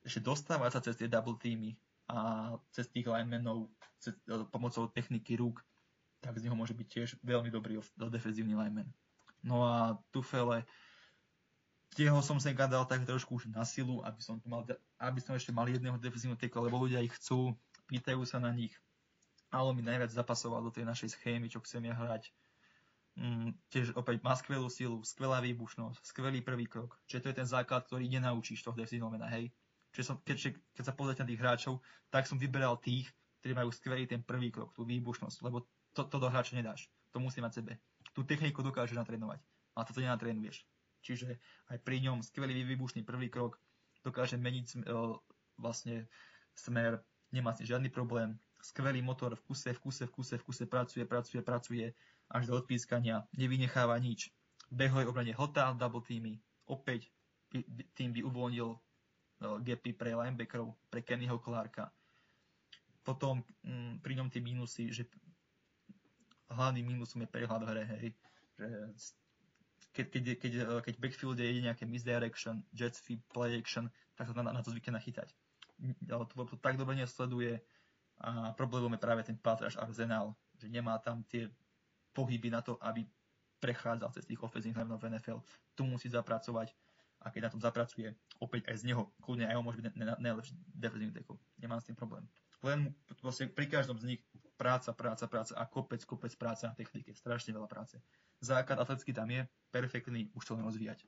ešte dostávať sa cez tie double týmy a cez tých linemenov cez, e, pomocou techniky rúk, tak z neho môže byť tiež veľmi dobrý defenzívny lineman. No a Tufele, tieho som sem dal tak trošku už na silu, aby som, tu mal, aby som ešte mal jedného defenzívneho tekla, lebo ľudia ich chcú, pýtajú sa na nich. Ale mi najviac zapasoval do tej našej schémy, čo chcem ja hrať. Mm, tiež opäť má skvelú silu, skvelá výbušnosť, skvelý prvý krok. Čiže to je ten základ, ktorý nenaučíš toho defenzívneho mena, hej. Čiže som, keď, keď sa pozrite na tých hráčov, tak som vyberal tých, ktorí majú skvelý ten prvý krok, tú výbušnosť, lebo to, to do hráča nedáš. To musí mať sebe. Tú techniku dokáže natrénovať, ale toto nenatrénuješ. Čiže aj pri ňom skvelý výbušný prvý krok dokáže meniť sm- e, vlastne smer, nemá s tým žiadny problém. Skvelý motor v kuse, v kuse, v kuse, v kuse pracuje, pracuje, pracuje až do odpískania, nevynecháva nič. Behovej obrane hotel double týmy, opäť tým by uvoľnil uh, gapy pre linebackerov, pre Kennyho Clarka. Potom mm, pri ňom tie mínusy, že hlavným mínusom je prehľad v hre, hej. Že keď, keď, keď, eh, keď v backfielde je nejaké misdirection, jet sweep, play action, tak sa na, na to zvykne nachytať. Ale to, tak dobre nesleduje a problémom je práve ten patráž arzenál, že nemá tam tie pohyby na to, aby prechádzal cez tých ofenzívnych hlavnov v NFL. Tu musí zapracovať a keď na tom zapracuje, opäť aj z neho, kľudne aj on môže byť najlepší defenzívny tackle. Nemám s tým problém. Len vlastne pri každom z nich práca, práca, práca a kopec, kopec práce na technike. Strašne veľa práce. Základ atletický tam je, perfektný, už to len rozvíjať.